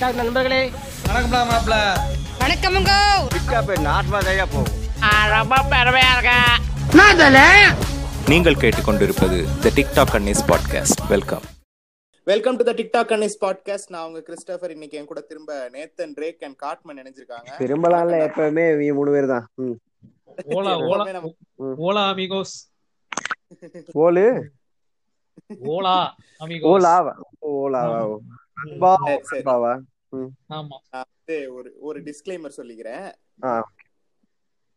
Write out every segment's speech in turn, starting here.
TikTok நண்பர்களே வணக்கம்டா மாப்ள. வணக்கமுங்க நீங்கள் கேட்டுக்கொண்டிருப்பது the TikTok Annie's podcast welcome welcome to the TikTok Annie's podcast நான் உங்க கிறிஸ்டோபர். இன்னைக்கு என் கூட திரும்ப நேத்தன் ரேக் அண்ட் காட்மன் இணைஞ்சிருக்காங்க. திரும்பலாம்ல எப்பவுமே இவங்க மூணு பேர் தான். ஓலா ஓலா. ஓலா அமிகோஸ். ஓலு? ஓலா அமிகோஸ். ஓலாவா? ஓலாவா. அன்பாவா? ஆமா. நான் வந்து ஒரு ஒரு டிஸ்க்ளைமர் சொல்லிக்கிறேன்.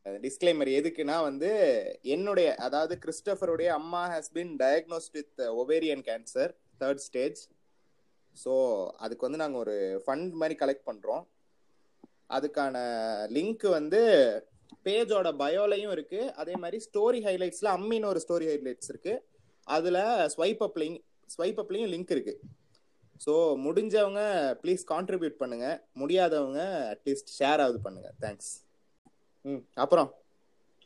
டிஸ்க்ளைமர் எதுக்குன்னா வந்து என்னுடைய அதாவது கிறிஸ்டோபருடைய அம்மா has been diagnosed with ovarian cancer third stage so அதுக்கு வந்து நாங்கள் ஒரு ஃபண்ட் மாதிரி கலெக்ட் பண்ணுறோம் அதுக்கான லிங்க் வந்து பேஜோட பயோலையும் இருக்கு. அதே மாதிரி ஸ்டோரி ஹைலைட்ஸ்ல அம்மின்னு ஒரு ஸ்டோரி ஹைலைட்ஸ் இருக்கு. அதுல ஸ்வைப் அப் லிங்க் ஸ்வைப் அப்லையும் லிங்க் இருக்கு. ஸோ முடிஞ்சவங்க ப்ளீஸ் கான்ட்ரிபியூட் பண்ணுங்க. முடியாதவங்க அட்லீஸ்ட் ஷேர் ஆகுது பண்ணுங்க. தேங்க்ஸ் ம் அப்புறம்?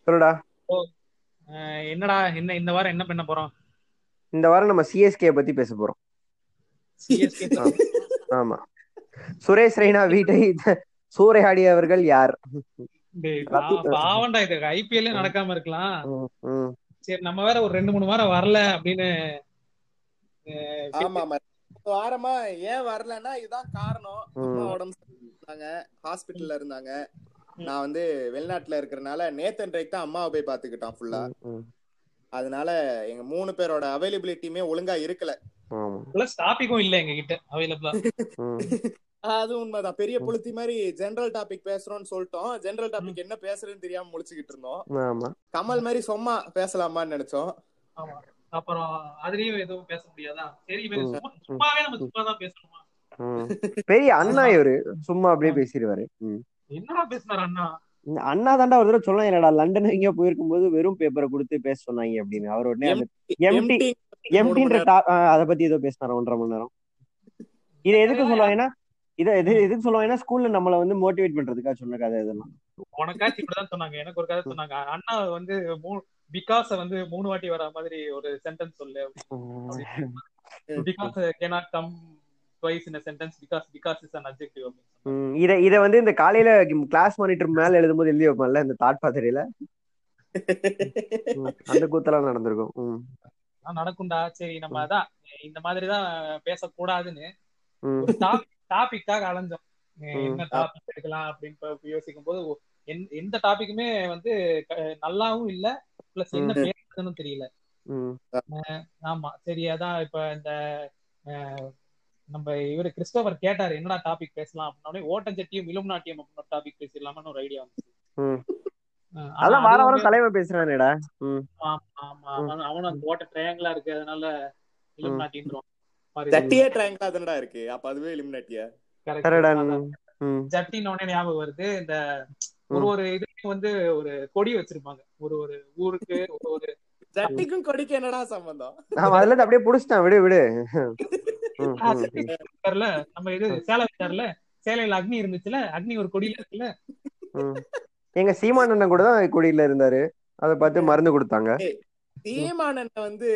சொல்லுடா. என்னடா என்ன இந்த வாரம் என்ன பண்ண போறோம்? இந்த வாரம் நம்ம சிஎஸ்கே பத்தி பேச போறோம். ஆமா. சுரேஷ் ரெய்னா வீட்டை சூறையாடியவர்கள் யார்? பாவண்டா இது. ஐபிஎல்லே நடக்காம இருக்கலாம். சரி நம்ம வேற ஒரு ரெண்டு மூணு வாரம் வரல அப்படின்னு வாரமா ஏன் வரலன்னா இதுதான் காரணம். உடம்பு சரியில்லை இருந்தாங்க. ஹாஸ்பிட்டல்ல இருந்தாங்க நான் வந்து வெளிநாட்டுல இருக்கிறனால நேத்தன் ரேக் தான் அம்மாவை போய் பாத்துக்கிட்டான் ஃபுல்லா அதனால எங்க மூணு பேரோட அவைலபிலிட்டியுமே ஒழுங்கா இருக்கல. டாபிக்கும் இல்ல எங்க கிட்ட அவைலபிளா அது உண்மைதான். பெரிய புளுத்தி மாதிரி ஜெனரல் டாபிக் பேசுறோம்னு சொல்லிட்டோம். ஜெனரல் டாபிக் என்ன பேசுறதுன்னு தெரியாம முழிச்சுக்கிட்டு இருந்தோம். ஆமா. கமல் மாதிரி சும்மா பேசலாமான்னு நினைச்சோம். ஆமா. அப்புறம் அதுலயும் எதுவும் பேச முடியாதா? சரி சும்மாவே நம்ம சும்மா தான் பேசணுமா. பெரிய அண்ணா இவரு. சும்மா அப்படியே பேசிடுவாரு. என்னடா பேசினார் அண்ணா? அண்ணா தாண்டா ஒரு தடவை சொன்னாங்க என்னடா லண்டன் எங்கேயோ போயிருக்கும் போது வெறும் பேப்பரை கொடுத்து பேச சொன்னாங்க அப்படின்னு. அவர் உடனே எம்டி எம்டின்ற அத பத்தி ஏதோ பேசினாரு ஒன்றரை மணி நேரம்? இதை எதுக்கு சொல்லுவாங்கன்னா இதை எது எதுக்கு சொல்லுவாங்கன்னா ஸ்கூல்ல நம்மள வந்து மோட்டிவேட் பண்றதுக்காக சொன்ன கதை இதெல்லாம். உனக்காச்சும் இப்படிதான் சொன்னாங்க எனக்கு ஒரு கதை சொன்னாங்க. அண்ணா வந்து மூ- பிகாஸ வந்து மூணு வாட்டி வர மாதிரி ஒரு சென்டென்ஸ் சொல்லு. Because cannot come twice in sentence because because is an objective இத இத வந்து இந்த காலையில கிளாஸ் மானிட்டர் மேல எழுதும்போது எழுதி வைப்பான்ல இந்த தாட் பாத்திரையில? அந்த கூத்தெல்லாம் நடந்திருக்கும். நடக்கும்டா. சரி நம்ம அதான் இந்த மாதிரிதான் பேசக்கூடாதுன்னு டாபிக்காக அலைஞ்சோம். என்ன டாபிக் எடுக்கலாம் அப்படின்னு யோசிக்கும் போது எந்த- எந்த டாபிக்குமே வந்து நல்லாவும் இல்ல பிளஸ் என்ன. பேசுறதுன்னு தெரியல. ம், ஆமா சரி அதான் இப்ப இந்த நம்ம இவரு கிறிஸ்டோபர் கேட்டாரு என்னடா டாபிக் பேசலாம் அப்படின்னா. ஓட்டஞ்சட்டியும் இலும் நாட்டியம் அப்படின்னு டாபிக் பேசிடலாம்னு ஒரு ஐடியா வந்துச்சு. அதான் வாரம் வாரம் தலைமை பேசுறானேடா ம், ஆமா, ஆமா, அவன் அவனும் அந்த ஓட்ட ட்ரையாங்கிளா இருக்கு அதனால இலும் ம். நாட்டின்றோம் தட்டியே ட்ரையாங்கிளா தானடா இருக்கு அப்ப அதுவே எலிமினேட்டியா சரிடா Correct. ம், ஜட்டின்னு உடனே ஞாபகம் வருது இந்த ஒரு ஒரு இதுக்கு வந்து ஒரு கொடி வச்சிருப்பாங்க. ஒரு ஒரு ஊருக்கு ஒரு ஒரு ஜட்டிக்கும் கொடிக்கு என்னடா சம்பந்தம்? நான் அதுல இருந்து அப்படியே புடிச்சிட்டேன். விடு விடு. நம்ம இது சேலம் இருக்காருல்ல சேலையில அக்னி இருந்துச்சுல அக்னி ஒரு கொடியில இருக்குல்ல. எங்க சீமான் அண்ணன் கூட தான் குடியில இருந்தாரு. அதை பார்த்து மருந்து கொடுத்தாங்க. தீமானன் வந்து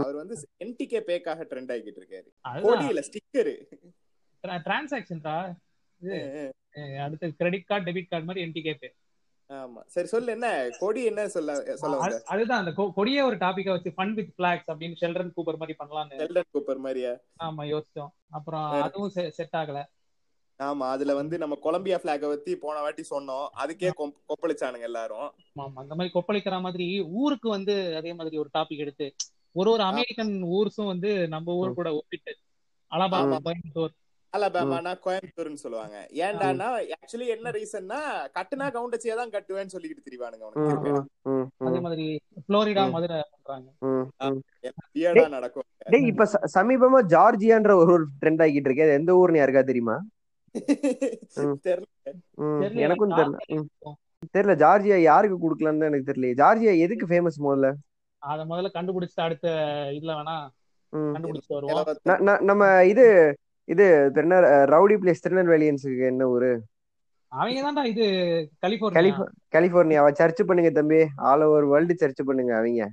அவர் வந்து என்டிகே பேக்காக ட்ரெண்ட் ஆகிட்டு இருக்காரு. கொடியில ஸ்டிக்கரு டிரான்சாக்ஷன்டா அடுத்து கிரெடிட் கார்டு டெபிட் கார்டு மாதிரி என்டி கேபே ஆமா. சரி சொல்லு என்ன? கொடி என்ன சொல்ல சொல்ல அதுதான் அந்த கொடியே ஒரு டாபிக்கா வச்சு ஃபன் வித் பிளாக்ஸ் அப்படின்னு ஷெல்டன் கூப்பர் மாதிரி பண்ணலாம்னு செல்டன் கூப்பர் மாதிரியா? ஆமா யோசிச்சோம். அப்புறம் அதுவும் செட் ஆகல. ஆமா அதுல வந்து நம்ம கொலம்பியா பிளாக பத்தி போன வாட்டி சொன்னோம். அதுக்கே கொப்- கொப்பளிச்சானுங்க எல்லாரும். ஆமா அந்த மாதிரி கொப்பளிக்கிற மாதிரி ஊருக்கு வந்து அதே மாதிரி ஒரு டாபிக் எடுத்து ஒரு ஒரு அமெரிக்கன் ஊர்ஸும் வந்து நம்ம ஊர் கூட ஒப்பிட்டு அலபாமா கோயம்புத்தூர் அலபாமானா கோயம்புத்தூர்னு சொல்லுவாங்க. ஏன்டானா ஆக்சுவலி என்ன ரீசன்னா கட்டுனா கவுண்டச்சியா தான் கட்டுவேன்னு சொல்லிக்கிட்டு திரிவானுங்க அதே மாதிரி புளோரிடா. மதுரை பண்றாங்க. நடக்கும்? டேய் இப்ப சமீபமா ஜார்ஜியான்ற ஒரு ஒரு ட்ரெண்ட் ஆகிட்டு இருக்கு. அது எந்த ஊர்னு யாருக்கா தெரியுமா. தெரியல எனக்கும் தெரியல. தெரியல ஜார்ஜியா யாருக்கு கொடுக்கலாம்னு எனக்கு தெரியல ஜார்ஜியா எதுக்கு ஃபேமஸ் முதல்ல? அத முதல்ல கண்டுபிடிச்சிட்டு அடுத்த இதுல வேணா ம். கண்டுபிடிச்சிட்டு வருவோம். நம்ம இது இது என்ன? ரவுடி பிளேஸ் திருநெல்வேலியன்ஸுக்கு என்ன ஊரு? அவங்க தான்டா இது கலிபோர்னியா கலிபோ கலிபோர்னியாவா சர்ச் பண்ணுங்க தம்பி. ஆல் ஓவர் வேர்ல்டு சர்ச் பண்ணுங்க அவங்க.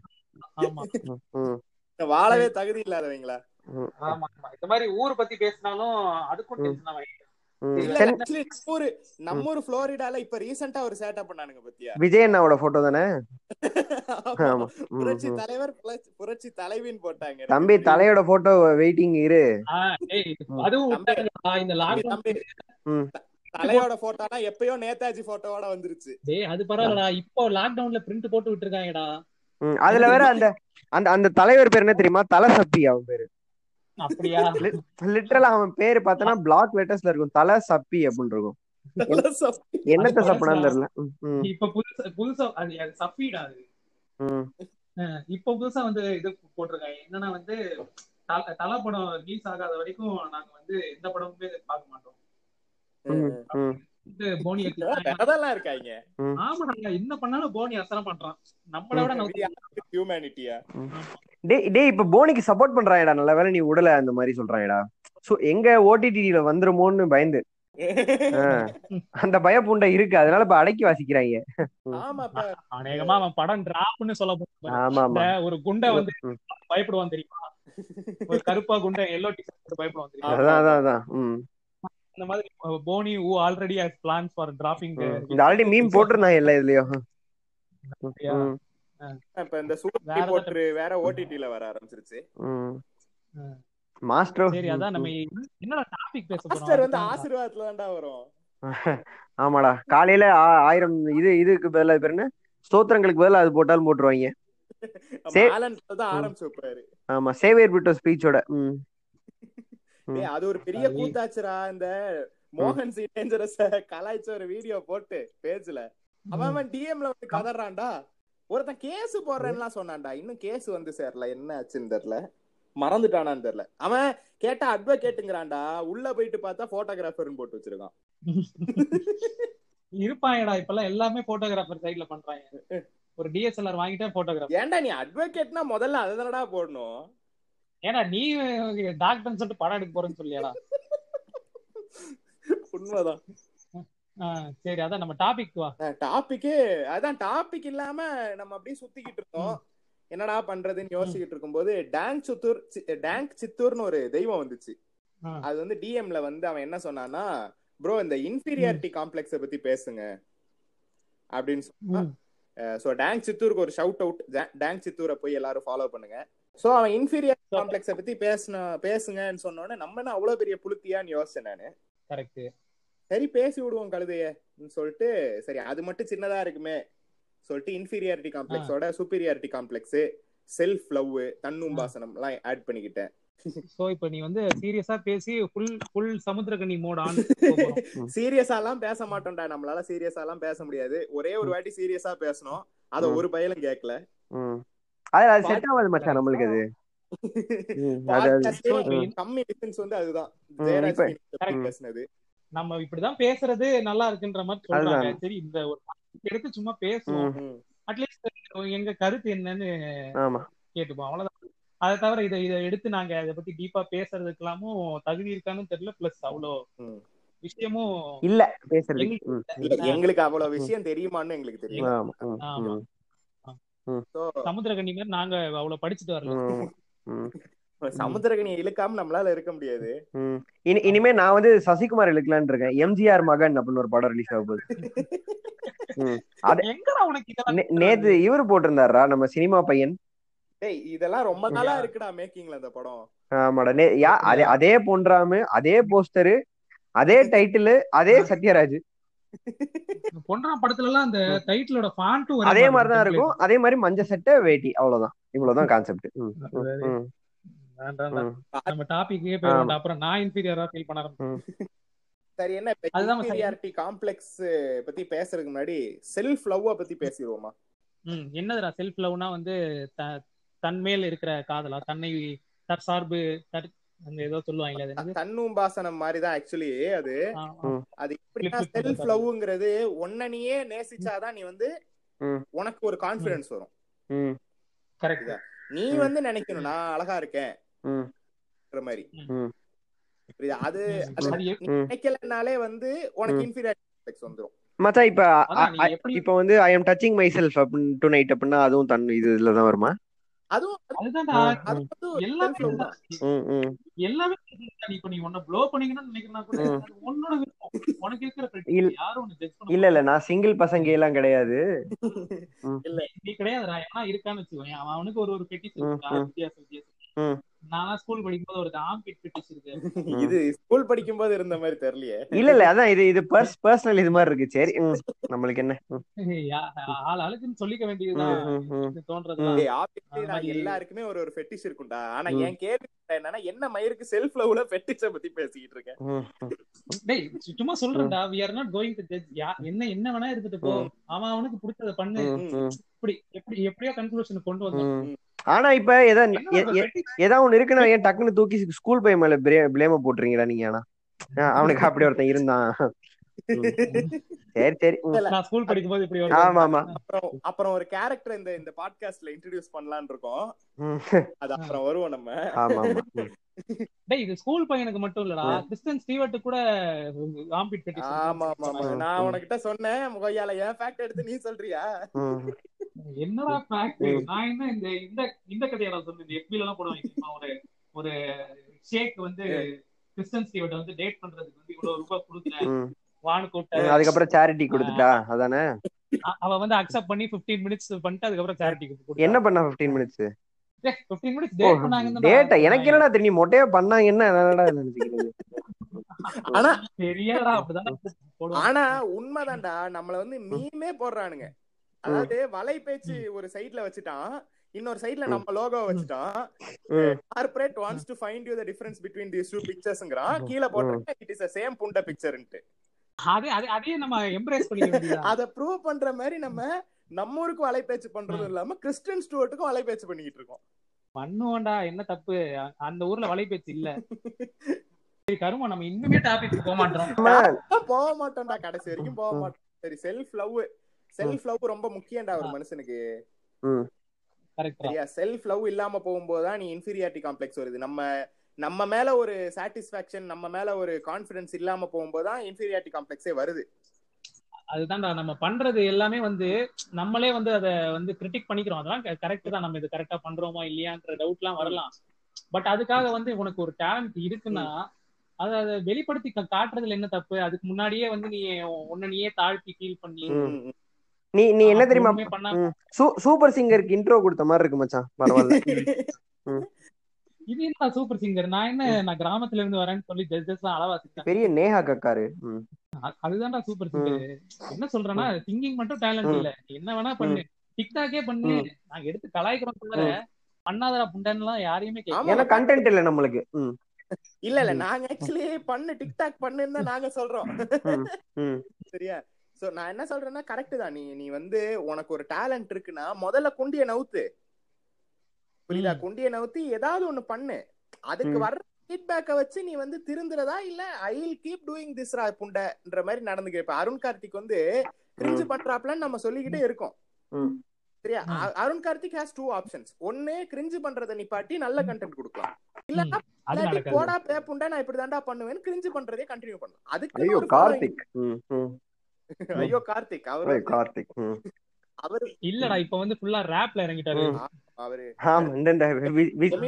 வாழவே தகுதி இல்லாதவங்களா? ஆமா இந்த மாதிரி ஊர் பத்தி பேசினாலும் அதுக்கும் நம்ம ஊரு புளோரிடால இப்ப ரீசெண்டா ஒரு சேட்டப் பண்ணானுங்க பத்தியா? விஜய் அண்ணாவோட போட்டோ தானே? புரட்சி. தலைவர் புரட்சி- தலைவின்னு போட்டாங்க. தம்பி தலையோட போட்டோ வெயிட்டிங் இரு. தலையோட போட்டோனா எப்பயோ நேதாஜி போட்டோவோட வந்துருச்சு. டேய் அது பரவாயில்லடா. இப்போ லாக்டவுன்ல பிரிண்ட் போட்டு விட்டுருக்காங்கடா. அதுல வேற அந்த அந்த அந்த தலைவர் பேர் என்ன தெரியுமா? தலை சப்பி அவன் பேரு. அப்படியா? லிட்டரலா அவன் பேரு பார்த்தனா பிளாக் லெட்டர்ஸ்ல இருக்கும். தலை சப்பி அப்படின்னு இருக்கும். என்னத்த சப்பனான்னு? தெரியல. இப்ப புதுசா புதுசா அது அது இப்ப புதுசா வந்து இது போட்டிருக்காங்க. என்னன்னா வந்து தல- தல படம் ரிலீஸ் ஆகாத வரைக்கும் நாங்க வந்து எந்த படமுமே பார்க்க மாட்டோம். போனி அதெல்லாம் இருக்காங்க. ஆமாடா என்ன பண்ணாலும் போனி அசனம் பண்றான். நம்மளை விட நம்ம ஹியூமனிட்டியா டேய் டேய் இப்ப போனிக்கு சப்போர்ட் பண்றாயடா. நல்ல வேளை நீ உடல அந்த மாதிரி சொல்றாயடா. சோ எங்க ஓடிடில வந்துருமோன்னு பயந்து. அந்த பயப்புண்டை இருக்கு. அதனால இப்ப அடக்கி வாசிக்கிறாங்க அநேகமா அவன் படம் டிராப்னு சொல்ல போறான். இந்த ஒரு குண்டை வந்து. பயப்படுவான் தெரியுமா? ஒரு கருப்பா குண்டை எல்லோ டிஷர்ட் பயப்படுவான் தெரியுமா? அதான் அதான். அந்த மாதிரி Bonnie who already has plans for dropping. இந்த ஆல்ரெடி மீம் போட்டிருந்தாங்க எல்லா இதுலயும் இப்ப இந்த சூப்பர் போட்டு வேற ஓடிடில வர ஆரம்பிச்சிருச்சு. மாஸ்டர் சரி அதான் நம்ம என்னடா டாபிக் பேச மாஸ்டர் வந்து போறோம் ஆசீர்வாதத்துல தான்டா வரும். ஆமாடா. காலையில ஆயிரம் இது இதுக்கு பதிலா பேர் என்ன? ஸ்தோத்திரங்களுக்கு பதிலா அது போட்டாலும் போட்டுருவாங்க. ஆமா சேவியர் விட்டோ ஸ்பீச்சோட அது ஒரு பெரிய கூத்தாச்சுடா இந்த மோகன் சி. டேஞ்சரஸ் கலாய்ச்ச ஒரு வீடியோ போட்டு பேஜ்ல. அவன் டிஎம்ல வந்து கதறான்டா. ஒருத்தன் கேஸ் போடுறேன்லாம் சொன்னான்டா. இன்னும் கேஸ் வந்து சேரல. என்ன ஆச்சுன்னு தெரியல. மறந்துட்டானான்னு தெரியல. அவன் கேட்டா அட்வொகேட்டுங்கிறான்டா உள்ள போயிட்டு பார்த்தா போட்டோகிராஃபர்னு போட்டு வச்சிருக்கான். இருப்பாங்கடா இப்பெல்லாம் எல்லாமே போட்டோகிராஃபர் சைடுல பண்றாங்க. ஒரு டிஎஸ்எல்ஆர் வாங்கிட்டே போட்டோகிராஃபர் ஏன்டா நீ அட்வொகேட்னா முதல்ல அதை தானடா போடணும்? ஏன்னா நீ டாக்டர்னு சொல்லிட்டு படம் எடுக்க போறேன்னு சொல்லியாடா? உண்மைதான். சரி அதான் நம்ம டாபிக் வா. டாபிக்கே அதான் டாபிக் இல்லாம நம்ம அப்படியே சுத்திக்கிட்டு இருந்தோம் என்னடா பண்றதுன்னு யோசிச்சுக்கிட்டு இருக்கும்போது டேங்க் சித்தூர் டேங்க் சித்தூர்னு ஒரு தெய்வம் வந்துச்சு. அது வந்து டிஎம்ல வந்து அவன் என்ன சொன்னான்னா ப்ரோ இந்த இன்ஃபீரியாரிட்டி காம்ப்ளெக்ஸ பத்தி பேசுங்க. அப்படின்னு சொன்னா. சோ டேங்க் சித்தூருக்கு ஒரு ஷவுட் அவுட் டேங்க் சித்தூரை போய் எல்லாரும் ஃபாலோ பண்ணுங்க. சோ அவன் இன்ஃபீரியாரிட்டி காம்ப்ளெக்ஸ பத்தி பேசுன பேசுங்கன்னு சொன்னோன்னே நம்ம என்ன அவ்வளவு பெரிய புளுத்தியான்னு யோசிச்சேன் நானு. கரெக்ட் சரி பேசி விடுவோம் கழுதைய. சொல்லிட்டு சரி அது மட்டும் சின்னதா இருக்குமே. சொல்லிட்டு இன்ஃபீரியாரிட்டி காம்ப்ளெக்ஸோட சூப்பீரியாரிட்டி காம்ப்ளெக்ஸ் செல்ஃப் லவ் தன்னும்பாசனம் எல்லாம் ஆட் பண்ணிக்கிட்டேன். சோ இப்போ நீ வந்து சீரியஸா பேசி full full Samuthirakani mode on சீரியஸா எல்லாம் பேச மாட்டோம்டா. நம்மளால சீரியஸா எல்லாம் பேச முடியாது. ஒரே ஒரு வாட்டி சீரியஸா பேசணும். அத. ஒரு பயலும் கேட்கல ம். அது அது செட் ஆகாது மச்சான் நம்மளுக்கு அது. கம்மி டிஸ்டன்ஸ் வந்து அதுதான். பேசுனது. நம்ம இப்படிதான் பேசுறது நல்லா இருக்குன்ற மாதிரி சொல்றாங்க. சரி இந்த ஒரு எடுத்து சும்மா பேசுவோம். அட்லீஸ்ட் எங்க கருத்து என்னன்னு ஆமா. கேட்டுப்போம். அவ்வளவுதான். அதை தவிர இதை இதை எடுத்து நாங்க அதை பத்தி டீப்பா பேசுறதுக்கெல்லாமும் தகுதி இருக்கான்னு தெரியல. பிளஸ் அவ்வளோ ம். விஷயமும் இல்ல இல்ல, எங்களுக்கு அவ்வளவு விஷயம் தெரியுமான்னு எங்களுக்கு தெரியும் ஆமா ம், ஆமா. ம், So, சமுத்திரகனி மாதிரி நாங்க அவ்வளவு படிச்சுட்டு வரல. சமுத்திரகனியை இழுக்காம நம்மளால இருக்க முடியாது. இனிமே நான் வந்து சசிகுமார் இழுக்கலான்னு இருக்கேன். எம்ஜிஆர் மகன் அப்படின்னு ஒரு படம் ரிலீஸ் ஆக போகுது. ம். அது எங்கடா உனக்கு இதெல்லாம் நே- நேத்து இவரு போட்டிருந்தாரா நம்ம சினிமா பையன். டேய் இதெல்லாம் ரொம்ப நாளா இருக்குடா மேக்கிங்ல அந்த படம். ஆமாடா. நே- யா அதே அதே பொன்ராமு அதே போஸ்டரு அதே டைட்டில் அதே சத்யராஜ். பொன்றாம் படத்துல எல்லாம் அந்த டைட்டிலோட ஃபாண்ட்டும் அதே மாதிரிதான் இருக்கும். அதே மாதிரி மஞ்ச சட்டை வேட்டி. அவ்வளவுதான். இவ்வளவுதான் கான்செப்ட் நம்ம டாபிக்கே போயிடும் அப்புறம் நான் இன்ஃபீரியரா ஃபீல் பண்ண ஆரம்பிச்சேன் சரி என்ன அதுதான் இன்ஃபீரியாரிட்டி காம்ப்ளெக்ஸ் பத்தி பேசுறதுக்கு முன்னாடி செல்ஃப் லவ்வ பத்தி பேசிடுவோமா? ம். என்னதுடா செல்ஃப் லவ்னா வந்து தன்மேல் இருக்கிற காதலா? தன்னை தற்சார்பு தற்- அந்த ஏதோ சொல்லுவாங்களே அது என்னது? தன்னும்பாசனம் மாதிரிதான் ஆக்சுவலி அது. அது எப்படின்னா செல்ஃப். லவ்ங்கிறது ஒன்ன நீயே நேசிச்சாதான் நீ வந்து. உனக்கு ஒரு கான்பிடன்ஸ் வரும். ம். கரெக்ட் நீ வந்து நினைக்கணும் நான் அழகா இருக்கேன். மாதிரி? அது நீ நினைக்கலனாலே வந்து உனக்கு. இன்ஃபீரியாரிட்டி வந்துரும். மச்சான் இப்ப நீ இப்ப வந்து I am touching myself tonight அப்படின்னா அதுவும் தன் இது இதுலதான் வருமா? அதுவும் அதுதான்டா ஆ, அது வந்து ஒரு எல்லாமே self love தான். இதுதான். ம் ம். எல்லாமே இதுதான். நீ இப்ப நீ உன்ன ப்ளோ பண்ணிக்கணும்னு நினைக்கிறனா கூட ம். அது உன்னோட விருப்பம். உனக்கு இருக்கிற இல்ல- fetish யாரும் உன்னை judge பண்ண இல்ல இல்ல நான் சிங்கிள் பசங்க எல்லாம் கிடையாது நீ கிடையாதுடா. ஏன்னா இருக்கான்னு வச்சுக்கோங்க அவன் அவனுக்கு ஒரு ஒரு ம். வித்தியாசம் வித்தியாசம். ம். நான் ஸ்கூல் படிக்கும்போது ஒரு ஆம்பிட் பெட்டிஸ் இருக்கு இது ஸ்கூல் படிக்கும் போது இருந்த மாதிரி தெரியலையே. இல்ல இல்ல அதான் இது இது பர்ஸ் பர்சனல் இது மாதிரி இருக்கு. சரி நம்மளுக்கு என்ன? ஆள் ஆளுக்குன்னு சொல்லிக்க வேண்டியதுதான். நான் மாதிரி- எல்லாருக்குமே ஒரு ஒரு ஃபெட்டிஷ் இருக்கும்டா. ஆனா. என் கேள்வி என்னன்னா என்ன மயிருக்கு செல்ஃப் லவ்ல ஃபெட்டிஷ பத்தி பேசிக்கிட்டு இருக்கேன். டேய் சும்மா சொல்றேன்டா. we are not going to judge. யா என்ன என்ன வேணா இருந்துட்டு போ. அவன் அவனுக்கு பிடிச்சத பண்ணு. இப்படி எப்படி எப்படியோ கன்க்ளூஷன் கொண்டு வந்தோம் ம். ஆனா இப்ப fetish? ஏதா ஒண்ணு இருக்குன்னா ஏன் டக்குன்னு தூக்கி ஸ்கூல் பையன் மேல பிளேம போட்டுறீங்கடா நீங்க ஆனா அவனுக்கு அப்படி ஒருத்தன் இருந்தான். சரி சரி ஸ்கூல் படிக்கும்போது இப்படி ஆமா ஆமா அப்புறம் அப்புறம் ஒரு கேரக்டர் இந்த இந்த பாட்காஸ்ட்ல இன்ட்ரோடியூஸ் பண்ணலாம்னு இருக்கோம். அது அப்புறம் வருவோம் நம்ம ஆமா. டேய் இது ஸ்கூல் பையனுக்கு மட்டும் இல்லடா. கிறிஸ்டியன் ஸ்டீவர்ட் கூட ஆம்பிட் பெட்டிஸ் ஆமா ஆமா நான் உனக்கிட்ட சொன்னேன் முகையால என் ஃபேக்ட் எடுத்து நீ சொல்றியா. என்னடா ஃபேக்ட் நான் என்ன இந்த இந்த இந்த கதையை நான் சொன்னேன். எஃபில எல்லாம் போடுவாங்க? ஒரு ஒரு ஷேக் வந்து கிறிஸ்டியன் ஸ்டீவர்ட் வந்து டேட் பண்றதுக்கு வந்து இவ்வளவு ரூபாய் கொடுத்தேன். ம். வான்னு கூப்பிட்ட ம், அதுக்கப்புறம் சேரிட்டி கொடுத்துட்டா? அதானே? அவ வந்து அக்செப்ட் பண்ணி 15 மினிட்ஸ் பண்ணிட்டு அதுக்கப்புறம் சேரிட்டி கொடுத்து என்ன பண்ணா 15 மினிட்ஸ் 15 மினிட்ஸ் டேட் பண்ணாங்க டேட்டா எனக்கு என்னடா தெரியும்? மொட்டையா பண்ணாங்க என்ன என்னடா ஆனா ஆனா உண்மைதான்டா. நம்மள வந்து மீமே போடுறானுங்க. அதாவது வலை பேச்சு ஒரு சைடுல வச்சுட்டான். இன்னொரு சைடுல நம்ம லோகோ வச்சுட்டான். ம். Corporate wants to find you the difference between these two பிக்சர்ஸ்ங்கறான் கீழ போட்டுருக்க இட் இஸ் a சேம் புண்ட பிக்சர்ன்ட்டு அதே அதே அதே நம்ம எம்ப்ரேஸ் பண்ணிக்க அத ப்ரூவ் பண்ற மாதிரி நம்ம நம்ம ஊருக்கு வலை பேச்சு பண்றதும் இல்லாம கிறிஸ்டியன் ஸ்டூவர்ட்டுக்கும் வலை பேச்சு பண்ணிக்கிட்டு இருக்கோம். பண்ணுவோம்டா என்ன தப்பு? அந்த ஊர்ல வலைபேச்சு இல்ல. சரி கருமா நம்ம இன்னுமே டாபிக் போக மாட்டோம். போக மாட்டோம்டா கடைசி வரைக்கும் போக மாட்டோம். சரி செல்ஃப் லவ் செல்ஃப் லவ் ரொம்ப முக்கியம்டா ஒரு மனுஷனுக்கு. சரியா? செல்ஃப் லவ் இல்லாம போகும்போது தான் நீ இன்ஃபீரியாரிட்டி காம்ப்ளெக்ஸ் வருது. நம்ம நம்ம மேல ஒரு சாட்டிஸ்பாக்சன் நம்ம மேல ஒரு கான்ஃபிடன்ஸ் இல்லாம போகும்போது தான் இன்ஃபீரியாரிட்டி காம்ப்ளெக்ஸே வருது. அதுதான்டா நம்ம பண்றது எல்லாமே வந்து நம்மளே வந்து அத வந்து கிரிட்டிக் பண்ணிக்கிறோம். அதெல்லாம் கரெக்ட் தான். நம்ம இது கரெக்டா பண்றோமா இல்லையான்ற டவுட்லாம் வரலாம். பட் அதுக்காக வந்து உனக்கு ஒரு டேலண்ட் இருக்குன்னா அதை அதை வெளிப்படுத்தி காட்டுறதுல என்ன தப்பு? அதுக்கு முன்னாடியே வந்து நீ உன்னை நீயே தாழ்த்தி ஃபீல் பண்ணி. நீ நீ என்ன தெரியுமா? சூப்பர் சிங்கருக்கு இன்ட்ரோ கொடுத்த மாதிரி இருக்கு மச்சான். பரவாயில்ல. இது என்ன சூப்பர் சிங்கர் நான் என்ன நான் கிராமத்துல இருந்து வரேன்னு சொல்லி ஜட்ஜஸ் எல்லாம் அளவாசிட்டேன் பெரிய நேஹா கக்காரு. அதுதான்டா சூப்பர் சிங்கர் என்ன சொல்றேன்னா சிங்கிங் மட்டும் டேலண்ட். இல்ல. நீ என்ன வேணா பண்ணு. டிக்டாக்கே பண்ணு. நாங்க எடுத்து கலாய்க்கிறோம் தவிர பண்ணாதடா புண்டன்லாம் யாரையுமே ஏன்னா கண்டென்ட் இல்ல நம்மளுக்கு. இல்ல இல்ல. நாங்க ஆக்சுவலி பண்ணு டிக்டாக் பண்ணுன்னு தான் நாங்க சொல்றோம். சரியா? சோ நான் என்ன சொல்றேன்னா கரெக்ட் தான். நீ நீ வந்து உனக்கு ஒரு டேலண்ட் இருக்குன்னா முதல்ல குண்டிய நவுத்து புரியுதா. குண்டிய நவுத்தி ஏதாவது ஒண்ணு பண்ணு. அதுக்கு. வர்ற ஃபீட்பேக்கை வச்சு நீ வந்து திருந்துறதா இல்ல I will keep doing this ரா புண்டன்ற மாதிரி நடந்துக்க இப்ப அருண் கார்த்திக் வந்து கிரிஞ்சு பண்றாப்லன்னு நம்ம சொல்லிக்கிட்டே இருக்கோம். சரியா? Arun Karthik has two options ஒண்ணு கிரிஞ்சு பண்றதை நிப்பாட்டி நல்ல கண்டென்ட் கொடுக்கலாம். இல்லன்னா போடா பே புண்டா நான் இப்படி தாண்டா பண்ணுவேன்னு கிரிஞ்சு பண்றதே கண்டினியூ பண்ணலாம். அதுக்கு ஐயோ கார்த்திக். ஐயோ கார்த்திக் அவர் கார்த்திக். இல்லடா இப்ப வந்து ஃபுல்லா ரேப்ல இறங்கிட்டாரு. அவரு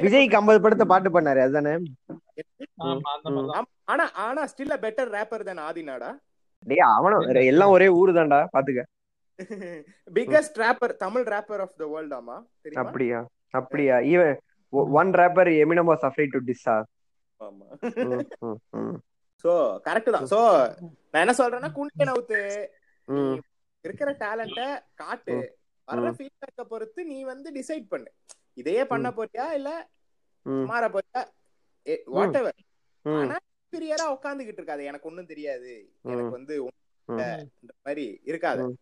விஜய்க்கு ஐம்பது படத்தை பாட்டு பண்ணாரு அதுதானே? ஆனா ஆனா ஸ்டில் பெட்டர் ரேப்பர் தென் ஆதினாடா டேய் அவனும் எல்லாம் ஒரே ஊரு தான்டா பாத்துக்க. Biggest rapper Tamil rapper of the world ஆமா? தெரியுமா? அப்படியா அப்படியா. Even one rapper Eminem was afraid to டிஸ்ஸா ஆமா. சோ கரெக்ட் தான். சோ நான் என்ன சொல்றேன்னா குண்டிய நவுத்து. ம். இருக்கிற டேலண்ட காட்டு. வர்ற. ஃபீட்பேக்க பொறுத்து நீ வந்து டிசைட் பண்ணு. இதையே பண்ண போறியா இல்ல ம். மாற போறியா? Whatever. ஆனா பிரியரா உட்காந்துகிட்டு இருக்காது. எனக்கு ஒண்ணும் தெரியாது. எனக்கு வந்து மாதிரி இருக்காது.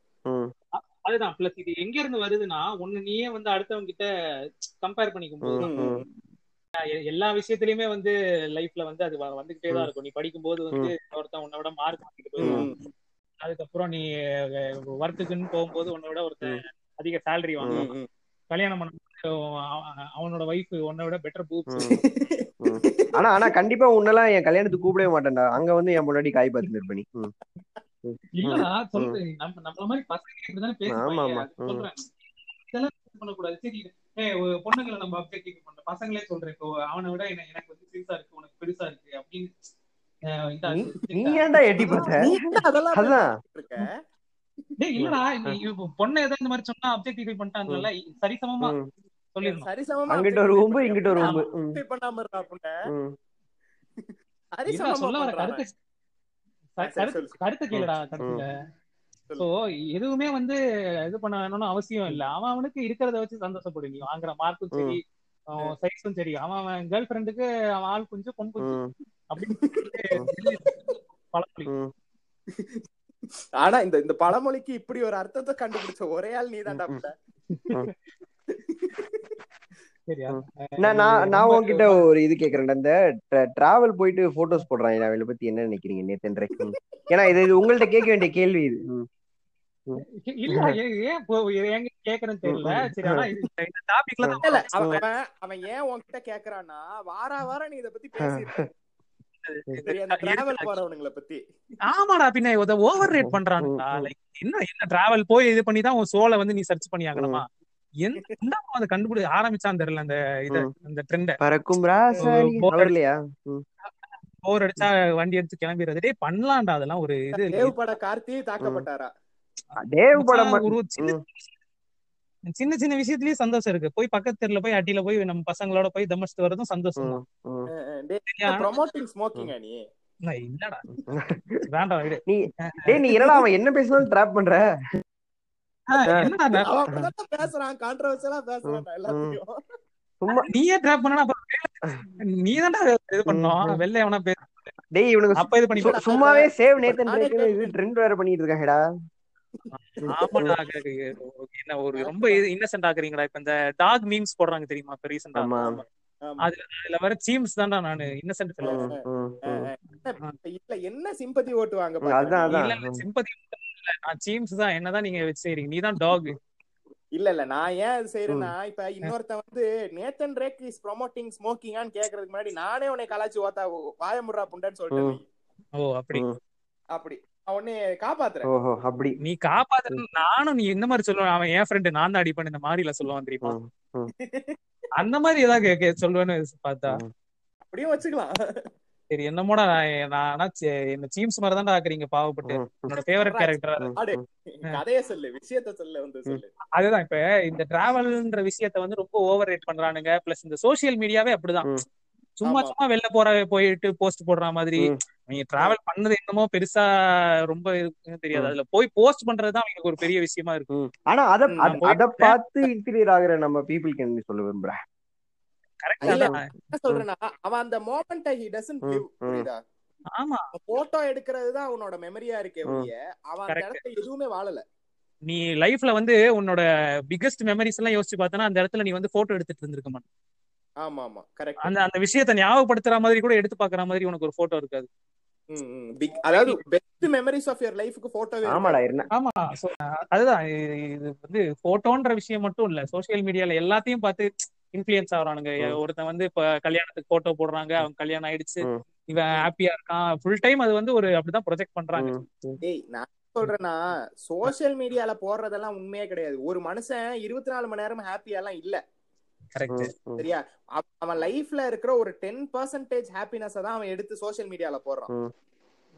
அதுதான். பிளஸ் இது எங்க இருந்து வருதுன்னா ஒண்ணு நீயே வந்து அடுத்தவங்க கிட்ட கம்பேர் பண்ணிக்கும் போது எல்லா விஷயத்திலயுமே வந்து லைஃப்ல வந்து அது வ- வந்துகிட்டே தான் இருக்கும். நீ படிக்கும்போது வந்து ஒருத்தன் உன்னை விட மார்க் வாங்கிட்டு போயிடுவான். ம், அதுக்கப்புறம் நீ ஒர்க்குக்குன்னு போகும்போது உன்னை விட ஒருத்தன் அதிக சேலரி வாங்குவான். ம், ம். கல்யாணம் பண்ண அவ- அவனோட ஒய்ஃப் உன்னை விட பெட்டர். ம். ஆனா ஆனா கண்டிப்பா உன்னெல்லாம் என் கல்யாணத்துக்கு கூப்பிடவே மாட்டேன்டா. அங்க வந்து என் முன்னாடி காய் பார்த்து நிற்பனி. இல்லடா சொல்றேன். நம்ம நம்மள மாதிரி பசங்க இப்படிதானே. அது சொல்றேன். இதெல்லாம் பண்ணக்கூடாது. சரி பொண்ணுங்களை நம்ம அப்டேட் பண்ற பசங்களே சொல்றேன். இப்போ அவனை விட எனக்கு வந்து சிறுசா இருக்கு உனக்கு பெருசா இருக்கு அப்படின்னு நீ ஏன்டா எட்டி பார்த்த அதெல்லாம் அதான். பேசிட்டு இருக்க? டேய் இல்லடா பொண்ணு ஏதோ இந்த மாதிரி சொன்னா அப்ஜெக்டிஃபை பண்ணிட்டாங்கல்ல சரிசமமா ம். சொல்லிடணும். சரிசமமா அங்கிட்ட ஒரு ஊம்பு இங்கிட்ட ஒரு ஊம்பு பண்ணாம. இல்ல சரிசமமா சொல்ல வர கருத்து கருத்து கேளுடா கருத்துல. சோ எதுவுமே வந்து இது பண்ண வேணும்னு அவசியம் இல்ல. அவன் அவனுக்கு இருக்கிறத வச்சு சந்தோஷப்படு. நீ வாங்குற மார்க்கும் சரி சைஸும் சரி. அவன் அவன் கேர்ள் ஃப்ரெண்டுக்கு அவன் ஆள் குஞ்சு பொன் குஞ்சு அப்படின்னு. ஆனா இந்த இந்த பழமொழிக்கு இப்படி ஒரு அர்த்தத்தை கண்டுபிடிச்ச ஒரே ஆள் நீதான்டா புண்டை. சரியா? நான் நான் நான் உன்கிட்ட ஒரு இது கேக்குறேன்டா. இந்த டிராவல் போயிட்டு போட்டோஸ் போடுறாங்க அவளை பத்தி என்ன நினைக்கிறீங்க நேத்தன். ஏன்னா இது இது உங்கள்ட்ட கேட்க வேண்டிய கேள்வி இது. இல்ல ஏன் ஏன் கேக்குறேன்னு தெரியல. சரி ஆனா இந்த டாபிக்ல அவன் அவன் அவன் ஏன் உன்கிட்ட கேக்குறான்னா வார வாரம் நீ இத பத்தி பேசிட்டு ஆமாடா பின்ன ஓவர் ரேட் பண்றானுடா. லைக் என்ன என்ன டிராவல் போய் இது பண்ணி தான் உன் சோலை வந்து நீ சர்ச் பண்ணி ஆகணுமா? அவன் அதை கண்டுபிடி ஆரம்பிச்சான்னு தெரியல அந்த இத. அந்த ட்ரெண்ட பறக்கும் போர் அடிச்சா வண்டி எடுத்து கிளம்பிடுறது. டேய் பண்ணலாம்டா அதெல்லாம் ஒரு இது. தேவ் பட கார்த்தி தாக்கப்பட்டாரா? தேவ் படம் சின்ன. சின்ன சின்ன விஷயத்துலயே சந்தோஷம் இருக்கு. போய் பக்கத்து தெருல போய் அட்டியில போய் நம்ம பசங்களோட போய் தமஸ்து வரதும் சந்தோஷம் இல்லடா. வேண்டாம் விடு. நீ டேய் நீ என்னடா அவன் என்ன பேசினாலும் ட்ராப் பண்ற? பேசுறான். கான்ட்ரவர்சியலா பேசுறான் எல்லாத்தையும் சும்மா நீயே டிராப் பண்ணா அப்புறம் நீ தான்டா இது பண்ணோம் வெளில எவனா பேச டேய் இவனுக்கு அப்ப இது பண்ணி சு- சும்மாவே சேவ் நேத்தன் இது ட்ரெண்ட் வேற பண்ணிட்டு இருக்காங்கடா. என்ன ஒரு ரொம்ப இன்னசென்ட் ஆக்குறீங்கடா. இப்ப இந்த டாக் மீம்ஸ் போடுறாங்க தெரியுமா? இப்ப ரீசெண்டா. அதுல அதுல வர சீம்ஸ் தான்டா நானு. இன்னசென்ட் இல்ல என்ன சிம்பத்தி ஓட்டு வாங்க ம், அதான் சிம்பதி இல்ல நான் சீம்ஸ் தான் என்னதான் நீங்க வச்சு செய்றீங்க. நீ தான் டாக் இல்ல இல்ல. நான் ஏன் அது செய்யறேன்னா இப்ப இன்னொருத்தன் வந்து நேத்தன் ரேக் இஸ் ப்ரொமோட்டிங் ஸ்மோக்கிங்கான்னு கேக்குறதுக்கு முன்னாடி நானே உன்னை கலாச்சி ஓத்தா வாயமுறா புண்டன்னு சொல்லிட்டு. ஓ அப்படி. அப்படி. நான் உன்னை காப்பாத்துறேன். ஓஹோ அப்படி. நீ காப்பாத்து நானும் நீ இந்த மாதிரி சொல்லுவேன். அவன் என் ஃப்ரெண்டு நான் தான் அடிப்பேன் இந்த மாதிரில சொல்லுவான் தெரியுமா? அந்த மாதிரி ஏதாவது சொல்லுவேன்னு பார்த்தா. அப்படியும் வச்சுக்கலாம். சரி என்னமோடா நான் ஆனா என்ன சீம்ஸ் மாதிரி தான்டா ஆக்குறீங்க பாவப்பட்டு. என்னோட ஃபேவரட் கேரக்டர் சொல்லு விஷயத்த சொல்லு வந்து சொல்லு. அதுதான் இப்ப இந்த டிராவல்ன்ற விஷயத்த வந்து ரொம்ப ஓவர் ரேட் பண்றானுங்க. பிளஸ் இந்த சோசியல் மீடியாவே அப்படிதான். சும்மா. சும்மா வெளில போற போயிட்டு போஸ்ட் போடுற மாதிரி. ம். நீங்க டிராவல் பண்ணது என்னமோ பெருசா ரொம்ப இருக்குன்னு தெரியாது. அதுல போய் போஸ்ட் பண்றதுதான் அவங்களுக்கு ஒரு பெரிய விஷயமா இருக்கு. ம். ஆனா அத அத- பார்த்து இன்ஃபீரியர் ஆகுற நம்ம பீப்புளுக்கு என்ன சொல்ல விரும்புறேன் சொல்றேன்னா அவன் அந்த மோமெண்ட்டை ஹி டசன்ட். புரியுதா? ஆமா. போட்டோ எடுக்கிறது தான் அவனோட மெமரியா இருக்கே. ஒழிய அவன் அந்த Correct. இடத்துல எதுவுமே வாழல. நீ லைஃப்ல வந்து உன்னோட பிக்கஸ்ட் மெமரிஸ் எல்லாம் யோசிச்சு பார்த்தனா அந்த இடத்துல நீ வந்து போட்டோ எடுத்துட்டு இருந்திருக்க மாட்ட ஆமா ஆமா கரெக்ட் அந்த அந்த விஷயத்த ஞாபகப்படுத்துற மாதிரி கூட எடுத்து பாக்குற மாதிரி உனக்கு ஒரு போட்டோ இருக்காது. அதாவது பெஸ்ட் மெமரிஸ் ஆஃப் யுவர் லைஃப்க்கு போட்டோவே ஆமாடா என்ன? ஆமா அதுதான் இது வந்து போட்டோன்ற விஷயம் மட்டும் இல்ல. சோசியல் மீடியால எல்லாத்தையும் பார்த்து இன்ஃபுளுயன்ஸ் ஆகுறானுங்க. ஒருத்தன் வந்து இப்ப கல்யாணத்துக்கு போட்டோ போடுறாங்க அவன் கல்யாணம் ஆயிடுச்சு. இவன் ஹாப்பியா இருக்கான். ஃபுல் டைம் அது வந்து ஒரு அப்படிதான் ப்ரொஜெக்ட் பண்றாங்க. டேய் நான் சொல்றேன்னா சோஷியல் மீடியால போடுறதெல்லாம் உண்மையே கிடையாது. ஒரு மனுஷன் இருபத்தி நாலு மணி நேரம் ஹாப்பியா எல்லாம் இல்ல. கரெக்ட். சரியா? அவ- அவன் லைஃப்ல இருக்கிற ஒரு டென் பர்சன்டேஜ் ஹாப்பினஸ் தான் அவன் எடுத்து சோஷியல் மீடியால போடுறான்.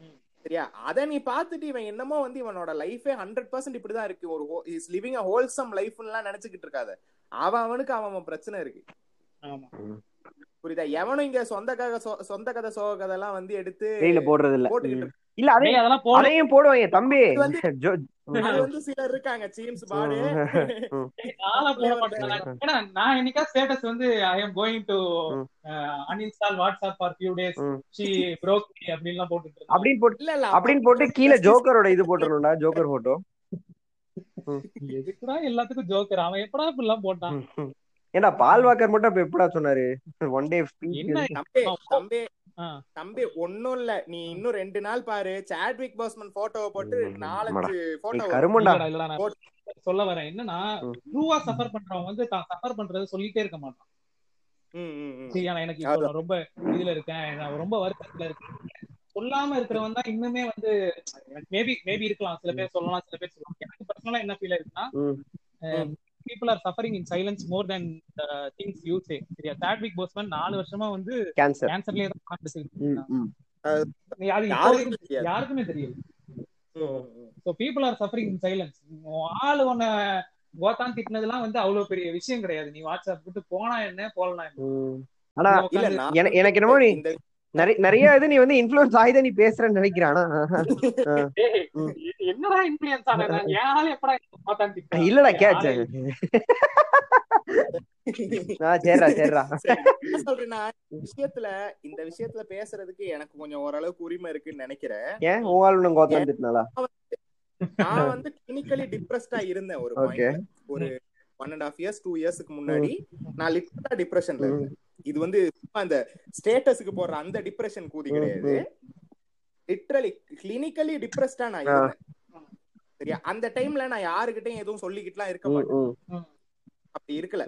ம். சரியா? அத நீ பாத்துட்டு இவன் என்னமோ வந்து இவனோட லைஃபே ஹண்ட்ரட் பர்சன்ட் இப்படிதான் இருக்கு. ஒரு இஸ் லிவிங் அ ஹோல்சம் லைஃப்லாம் நினைச்சுக்கிட்டு இருக்காத. அவன் அவனுக்கு அவன் அவன் பிரச்சனை இருக்கு. ஆமா. புரியுதா? எவனும் இங்க சொந்த கதை சொ- சொந்த கதை சோக கதை எல்லாம் வந்து எடுத்து போடுறது இல்ல ம். இல்ல அதே டேய், அதெல்லாம் போட அதையும் போடுவாங்க தம்பி. அது வந்து- சிலர் இருக்காங்க சீம்ஸ் பாடு. ம். நானா போட மாட்டேன். ஏன்னா நான் என்னைக்கா ஸ்டேட்டஸ் வந்து ஐ எம் கோயிங் டு ம். Uninstall WhatsApp for few days ம். ஷி broke me அப்படின்லாம் போட்டுட்டு இருக்கேன் அப்படின்னு போட்டு இல்ல இல்ல அப்படின்னு போட்டு கீழே ஜோக்கரோட இது போட்டுருணும்டா ஜோக்கர் போட்டோ எதுக்குடா எல்லாத்துக்கும் ஜோக்கர்? அவன் எப்படா இப்படிலாம் போட்டான்? ஏன்டா பால் வாக்கர் மட்டும் இப்ப எப்படா சொன்னாரு? ஒன் டே தம்பி தம்பி ஒண்ணும் இல்ல. நீ இன்னும் ரெண்டு நாள் பாரு. சாட்விக் பாஸ்மன் போட்டோவை போட்டு நாலஞ்சு போட்டோ கருமண்டா. சொல்ல வரேன். என்னன்னா. ட்ரூவா சஃபர் பண்றவன் வந்து தான் சஃபர் பண்றதை சொல்லிட்டே இருக்க மாட்டான். சரியா நான் எனக்கு ரொம்ப இதுல இருக்கேன். நான் ரொம்ப வருத்தத்துல இருக்கேன். சொல்லாம இருக்கிறவன் தான் இன்னுமே வந்து மேபி மேபி இருக்கலாம். சில பேர் சொல்லலாம் சில பேர் சொல்லலாம். எனக்கு பர்சனலா என்ன ஃபீல் இருக்குன்னா. People are suffering in silence more than things you say சரியா? சாட்விக் போஸ்மன் நாலு வருஷமா வந்து கேன்சர் கேன்சர்லயே தான் யாருக்கும் வரைக்கும் தெரியாது. யாருக்குமே தெரியல. So people are suffering in silence ஆள் உன்னை கோத்தான் திட்டினதுலாம் வந்து அவ்வளவு பெரிய விஷயம் கிடையாது. நீ வாட்ஸ்அப் விட்டு போனா என்ன போலனா என்ன. ஆனா எனக்கு என்னமோ நிறைய நிறைய இது நீ வந்து இன்ஃபுளுன்ஸ் ஆகிதான் நீ பேசுறேன்னு நினைக்கிறேன். என்னடா இன்ஃபுளுயன்ஸ் எப்படா இல்லடா கேட்ச். ஆ சரிடா சரிடா விஷயத்துல இந்த விஷயத்துல பேசுறதுக்கு எனக்கு கொஞ்சம் ஓரளவுக்கு உரிமை இருக்குன்னு நினைக்கிறேன். ஏன்? கோத்தான் திட்டினாலா நான் வந்து கிளினிக்கலி டிப்ரெஸ்டா இருந்தேன் ஒரு ஒரு one and half years two இயர்ஸ்க்கு முன்னாடி நான் லிட்டரா டிப்ரெஷன்ல இருந்தேன். இது வந்து சும்மா அந்த ஸ்டேட்டஸ்க்கு போடுற அந்த டிப்ரெஷன் கூதி கிடையாது. லிட்டரலி கிளினிக்கலி டிப்ரெஸ்டா நான். இருந்தேன். சரியா? அந்த டைம்ல நான் யாருகிட்டயும் எதுவும் சொல்லிக்கிட்டுலாம் இருக்க மாட்டேன். அப்படி இருக்கல.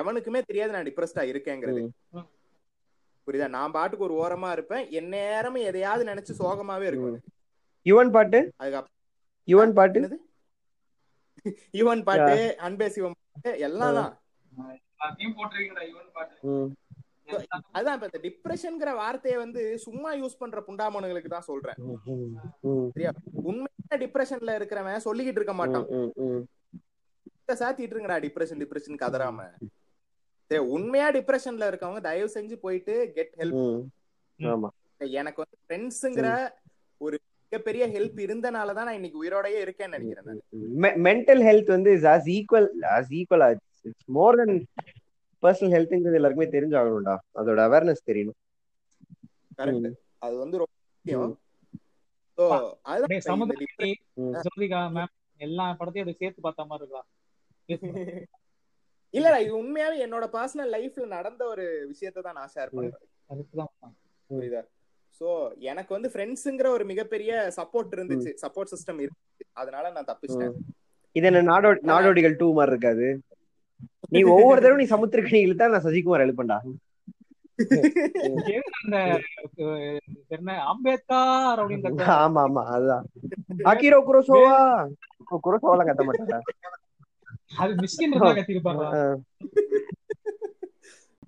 எவனுக்குமே தெரியாது நான் டிப்ரெஸ்டா இருக்கேங்கிறது. புரியுதா? நான் பாட்டுக்கு ஒரு ஓரமா இருப்பேன். என் நேரமும் எதையாவது நினைச்சு சோகமாவே இருக்கும். யுவன் பாட்டு? அதுக்கப்புறம் யுவன் பாட்டு? யுவன் பாட்டு அன்பே சிவம் பாட்டு எல்லாம் தான். அதான் இப்ப இந்த டிப்ரெஷன்ங்கிற வார்த்தையை வந்து சும்மா யூஸ் பண்ற புண்டாமனுங்களுக்கு தான் சொல்றேன். ம், உண்மையான டிப்ரெஷன்ல இருக்கிறவன் சொல்லிக்கிட்டு இருக்க மாட்டான். ம், ம், இத சாத்திட்டு இருங்கடா டிப்ரெஷன் டிப்ரெஷன் கதறாம. உண்மையா டிப்ரெஷன்ல இருக்கவங்க தயவு செஞ்சு போயிட்டு கெட் ஹெல்ப் எனக்கு வந்து ஃப்ரெண்ட்ஸுங்கிற ஒரு மிகப்பெரிய ஹெல்ப் இருந்தனாலதான் நான் இன்னைக்கு உயிரோடயே இருக்கேன்னு நினைக்கிறேன் நான். மென்டல் ஹெல்த் வந்து is as equal as equal it's more than personal ஹெல்த்ங்கிறது எல்லாருக்குமே தெரிஞ்சாகணும்டா. அதோட அவேர்னஸ் தெரியணும். அது வந்து ரொம்ப முக்கியம். இந்த சமுதாயி ம். ஜோதிகா மேம் எல்லா படத்தையும் சேர்த்து பார்த்த மாதிரி இருக்கா? இல்லடா இது உண்மையாவே என்னோட பர்சனல் லைஃப்ல நடந்த ஒரு விஷயத்தை தான் நான் ஷேர் பண்றேன். புரியுதா? சோ எனக்கு வந்து ஃப்ரெண்ட்ஸுங்கிற ஒரு மிகப்பெரிய சப்போர்ட் இருந்துச்சு. சப்போர்ட் சிஸ்டம் இருந்துச்சு. அதனால நான் தப்பிச்சிட்டேன். இது என்ன நாடோ நாடோடிகள் டூ மாதிரி இருக்காது? நீ ஒவ்வொரு தடவை நீ சமுத்திரக்கணிகள் தான் நான் சசிகுமார் எழுப்பண்டா அம்பேத்கர். ஆமா ஆமா அதுதான். அகிரோ குரோசோவா? குரோசோவெல்லாம் கத்த மாட்டாங்க அது மிஸ்கின் இருந்தா கத்திருப்பாங்க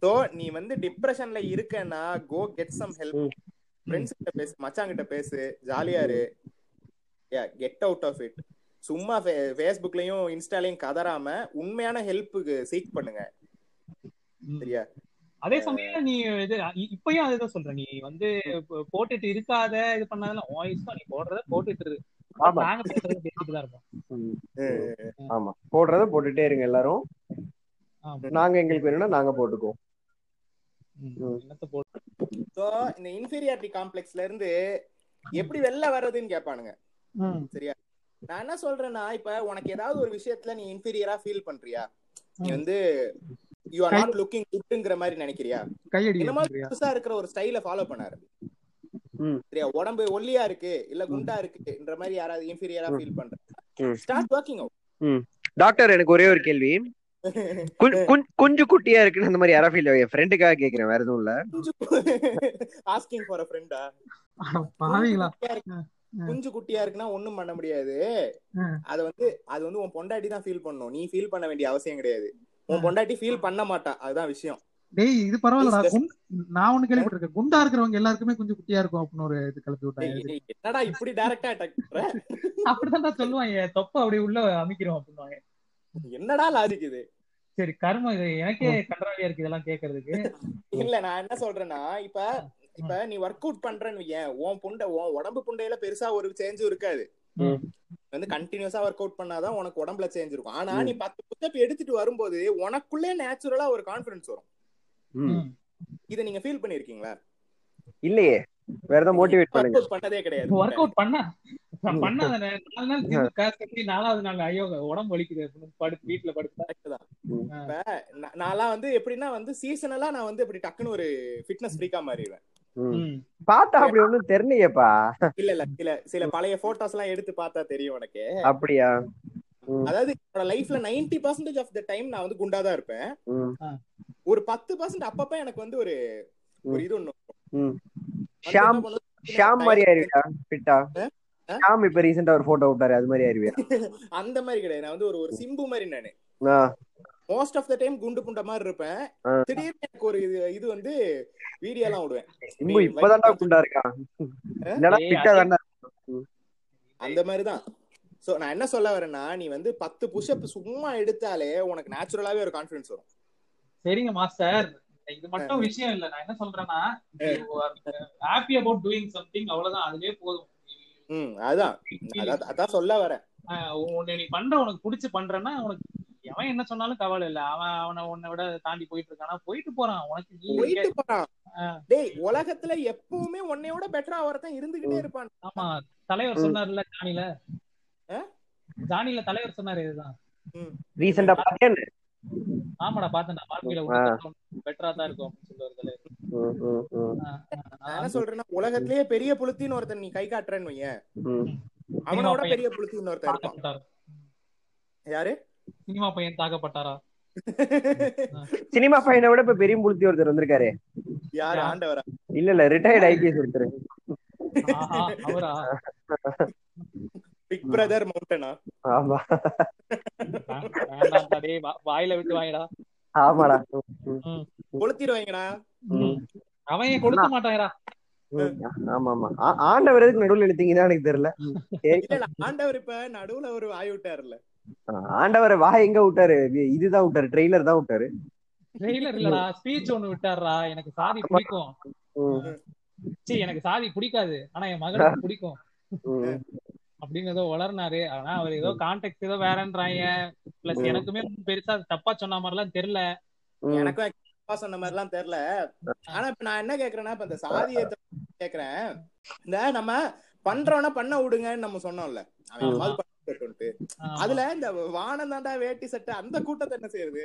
சோ நீ வந்து டிப்ரெஷன்ல இருக்கன்னா go get some help. Friends கிட்ட பேசு மச்சான் கிட்ட பேசு ஜாலியா இரு. கெட் அவுட் ஆஃப் இட் சும்மா ஃபேஸ்புக்லயும் இன்ஸ்டாலயும் கதறாம உண்மையான ஹெல்ப்புக்கு சீக் பண்ணுங்க. சரியா? அதே சமயம் நீ இது இப்பயும் அதுதான் சொல்ற நீ வந்து போட்டுட்டு இருக்காத இது பண்ணாதெல்லாம் உன் இஷ்டம் நீ போடுறத போட்டுட்டு இரு. ஆமா. நாங்க பேசுறத பேசிட்டு தான். ஆமா. போடுறத போட்டுட்டே இருங்க எல்லாரும். நாங்க எங்களுக்கு வேணும்னா நாங்க போட்டுக்குவோம். இந்த இன்ஃபீரியாரிட்டி காம்ப்ளெக்ஸ்ல இருந்து எப்படி வெளில வர்றதுன்னு கேட்பானுங்க சரியா? நான் என்ன சொல்றேன்னா இப்ப உனக்கு ஏதாவது ஒரு விஷயத்துல நீ இன்ஃபீரியரா ஃபீல் பண்றியா? நீ. வந்து யூ ஆர் நாட் லுக்கிங் குட்ங்கிற மாதிரி நினைக்கிறியா? இந்த மாதிரி புதுசா இருக்கிற ஒரு ஸ்டைல ஃபாலோ பண்ணாரு. சரியா? உடம்பு ஒல்லியா இருக்கு இல்ல குண்டா இருக்குன்ற மாதிரி யாராவது இன்ஃபீரியரா. ஃபீல் ம். பண்ற ஸ்டார்ட் ஒர்க்கிங் அவுட் டாக்டர் எனக்கு ஒரே ஒரு கேள்வி. குஞ்- குஞ்- குஞ்சு குட்டியா இருக்குன்னு அந்த மாதிரி யாரா ஃபீல் என் ஃப்ரெண்டுக்காக கேக்குறேன் வேற எதுவும் இல்ல. ஆஸ்கிங் ஃபார் ஃப்ரெண்டா பாவீங்களா குஞ்சு குட்டியா இருக்குன்னா ஒண்ணும் பண்ண முடியாது. அது வந்து அது வந்து உன் பொண்டாட்டி தான் ஃபீல் பண்ணும். நீ ஃபீல் பண்ண வேண்டிய அவசியம் கிடையாது. உன் பொண்டாட்டி ஃபீல் பண்ண மாட்டா. அதுதான் விஷயம். டேய் இது பரவாயில்லடா. குண்- நான் ஒண்ணு கேள்விப்பட்டிருக்கேன். குண்டா இருக்கிறவங்க எல்லாருக்குமே கொஞ்சம் குட்டியா இருக்கும் அப்படின்னு ஒரு இது கிளப்பி விட்டாங்க. என்னடா இப்படி டைரக்டா அட்டாக் பண்ற? அப்படிதான் சொல்லுவாங்க தொப்ப அப்படி உள்ள அமைக்கிறோம் அப்படின்னுவாங்க. என்னடா லாஜிக் இது? சரி கர்மம் இது. எனக்கே கன்றாவியா இருக்கு இதெல்லாம் கேக்குறதுக்கு. இல்ல நான் என்ன சொல்றேன்னா இப்ப இப்ப நீ ஒர்க் அவுட் பண்றேன்னு வையேன். உன் புண்டை உன் உடம்பு புண்டையில பெருசா ஒரு சேஞ்சும் இருக்காது. வந்து கண்டினியூஸா ஒர்க் அவுட் பண்ணாதான் உனக்கு உடம்புல சேஞ்ச் இருக்கும். ஆனா. நீ பத்து புத்தப் எடுத்துட்டு வரும்போது உனக்குள்ளே நேச்சுரலா ஒரு கான்பிடன்ஸ் வரும். இத நீங்க ஃபீல் பண்ணிருக்கீங்களா? இல்லையே. வேற ஏதாவது மோட்டிவேட் ஒர்க் பண்ணுங்க. அவுட் பண்ணதே கிடையாது. ஒர்க் அவுட் பண்ண. பண்ணாத நாலு நாள் ஜிம் காசு கட்டி நாலாவது நாள் ஐயோ உடம்பு வலிக்குது. படுத்து வீட்டுல படுத்தா. தான். நான்லாம் வந்து எப்படின்னா வந்து சீசனலா நான் வந்து இப்படி டக்குன்னு ஒரு ஃபிட்னஸ் ஃப்ரீக்கா மாறிடுவேன். பார்த்தா அப்படி ஒண்ணும் தெரியலையேப்பா இல்ல இல்ல சில சில பழைய போட்டோஸ் எல்லாம் எடுத்து பார்த்தா தெரியும் உனக்கு. அப்படியா. அதாவது என்னோட லைஃப்ல 90% பர்சன்டேஜ் ஆஃப் த டைம் நான் வந்து குண்டா தான் இருப்பேன். ஒரு பத்து பர்சன்ட் அப்பப்ப எனக்கு வந்து ஒரு ஒரு இது ஒண்ணு ஷாம்? ஷாம் மாதிரி ஆயிருவியா ஃபிட்டா? ஷாம் இப்ப ரீசெண்டா ஒரு போட்டோ விட்டாரு அது மாதிரி ஆயிருவியா? அந்த மாதிரி கிடையாது. நான் வந்து ஒரு ஒரு சிம்பு மாதிரி நானு. மோஸ்ட் ஆஃப் த டைம் குண்டு புண்ட மாதிரி இருப்பேன். திடீர்னு எனக்கு ஒரு இது இது வந்து வீடியோ எல்லாம் விடுவேன். இப்பதான்டா குண்டா இருக்கான் அந்த மாதிரிதான். சோ நான் என்ன சொல்ல வரேன்னா நீ வந்து பத்து புஷ்அப் சும்மா எடுத்தாலே உனக்கு நேச்சுரலாவே ஒரு கான்ஃபிடன்ஸ் வரும். சரிங்க மாஸ்டர் இது மட்டும் விஷயம் இல்ல. நான் என்ன சொல்றேன்னா ஹாப்பி அபவுட் டூயிங் சம்திங் அவ்வளவுதான். அதுவே போதும். அதான். அதான் அதான் சொல்ல வரேன். ஆஹ் உன்னை நீ பண்ற உனக்கு பிடிச்சு பண்றேன்னா உனக்கு எவன் என்ன சொன்னாலும் கவலை இல்ல. அவன் அவனை உன்னை விட தாண்டி போயிட்டு இருக்கானா? போயிட்டு போறான். உனக்கு போயிட்டு போறான். டேய் உலகத்துல எப்பவுமே உன்னையோட பெட்டரா ஒருத்தன் இருந்துகிட்டே இருப்பான். ஆமா. தலைவர் சொன்னார்ல ஜானில? ஜானில தலைவர் சொன்னாரு இதுதான். ரீசெண்டா பாத்தியா ஆமாடா பாத்தேன்டா. வாழ்க்கையில பெட்டரா தான் இருக்கும் அப்படின்னு சொல்லுவாரு தலைவர். நான் சொல்றேன்னா உலகத்திலேயே பெரிய புளுத்தின்னு ஒருத்தன் நீ கை காட்டுறேன்னு. அவனோட. பெரிய புளுத்தின்னு ஒருத்தன் இருப்பான். யாரு? சினிமா பையன் தாக்கப்பட்டாரா? சினிமா பையனை விட இப்ப பெரிய புளுத்தி ஒருத்தர் வந்திருக்காரு. யாரு. ஆண்டவரா? இல்ல இல்ல ரிட்டையர்ட் ஐபிஎஸ் ஒருத்தர். அவரா? பிக் பிரதர் மவுண்டனா ஆமா. வாயில விட்டு வாங்கடா ஆமாடா. கொளுத்திடுவாங்கடா. அவன் கொடுக்க மாட்டாங்கடா. ஆமா ஆமா ஆண்டவர் எதுக்கு நடுவுல எடுத்தீங்கதான் எனக்கு தெரியல. ஆண்டவர் இப்ப நடுவுல ஒரு வாய் விட்டாருல்ல. ஆண்டவர் வா எங்க விட்டாரு? இது- இதுதான் விட்டாரு ட்ரெய்லர் தான் விட்டாரு. ட்ரெய்லர் இல்லடா ஸ்பீச் ஒண்ணு விட்டாருடா. எனக்கு சாதி பிடிக்கும். ம், சீ எனக்கு சாதி பிடிக்காது. ஆனா என் மகனுக்கு பிடிக்கும். அப்படின்னு ஏதோ வளர்னாரு ஆனா அவர் ஏதோ கான்டெக்ட் ஏதோ வேறன்றாங்க. பிளஸ். எனக்குமே பெருசா தப்பா சொன்ன மாதிரிலாம் தெரியல. எனக்கும் அப்பா சொன்ன மாதிரி எல்லாம் தெரியல. ஆனா இப்ப நான் என்ன கேக்குறேன்னா இப்ப இந்த சாதியை கேக்குறேன். இந்த நம்ம பண்றவன பண்ண விடுங்கன்னு நம்ம சொன்னோம்ல. அவன் அதுல இந்த வானம் தாண்டா வேட்டி சட்டை அந்த கூட்டத்தை என்ன செய்யறது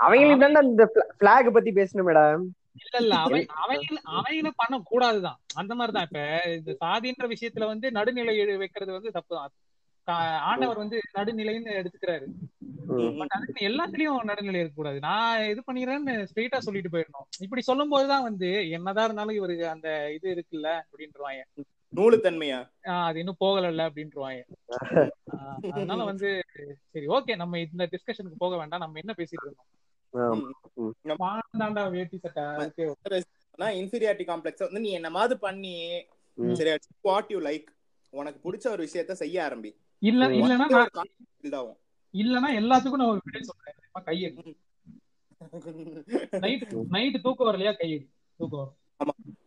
அவங்களுக்கு தானே இந்த பிளாக் பத்தி பேசணும் மேடம். இல்ல இல்ல அவன் அவங்க அவங்கள பண்ண கூடாதுதான். அந்த மாதிரிதான். இப்ப இந்த சாதின்ற விஷயத்துல வந்து நடுநிலை வைக்கிறது வந்து தப்புதான். ஆண்டவர் வந்து நடுநிலைன்னு எடுத்துக்கிறாரு. பட் அதுக்கு எல்லாத்துலயும் நடுநிலை இருக்கக்கூடாது. நான் இது பண்ணிடுறேன்னு ஸ்ட்ரெயிட்டா சொல்லிட்டு போயிடணும். இப்படி சொல்லும் போதுதான் வந்து என்னதான் இருந்தாலும் இவருக்கு அந்த இது இருக்குல்ல அப்படின்றவாங்க நூலு தன்மையா ஆஹ் அது இன்னும் போகல அப்படின்றவாங்க ஆஹ் அதனால வந்து சரி ஓகே நம்ம இந்த டிஸ்கஷனுக்கு போக வேண்டாம். நம்ம என்ன பேசிட்டு இருந்தோம்? வேட்டி சட்டை அதுக்கு இன்ஃபீரியாரிட்டி காம்ப்ளெக்ஸ் வந்து நீ என்ன மாதிரி பண்ணி. சரி வாட் யூ லைக் உனக்கு பிடிச்ச ஒரு விஷயத்த செய்ய ஆரம்பி. இல்ல இல்லன்னா உனக்கே நான் இல்லன்னா எல்லாத்துக்கும் நான் ஒரு விடை சொல்றேன்? கையெடு நைட் நைட் தூக்கம் வரலையா? கையெடு தூக்கம் வரும்.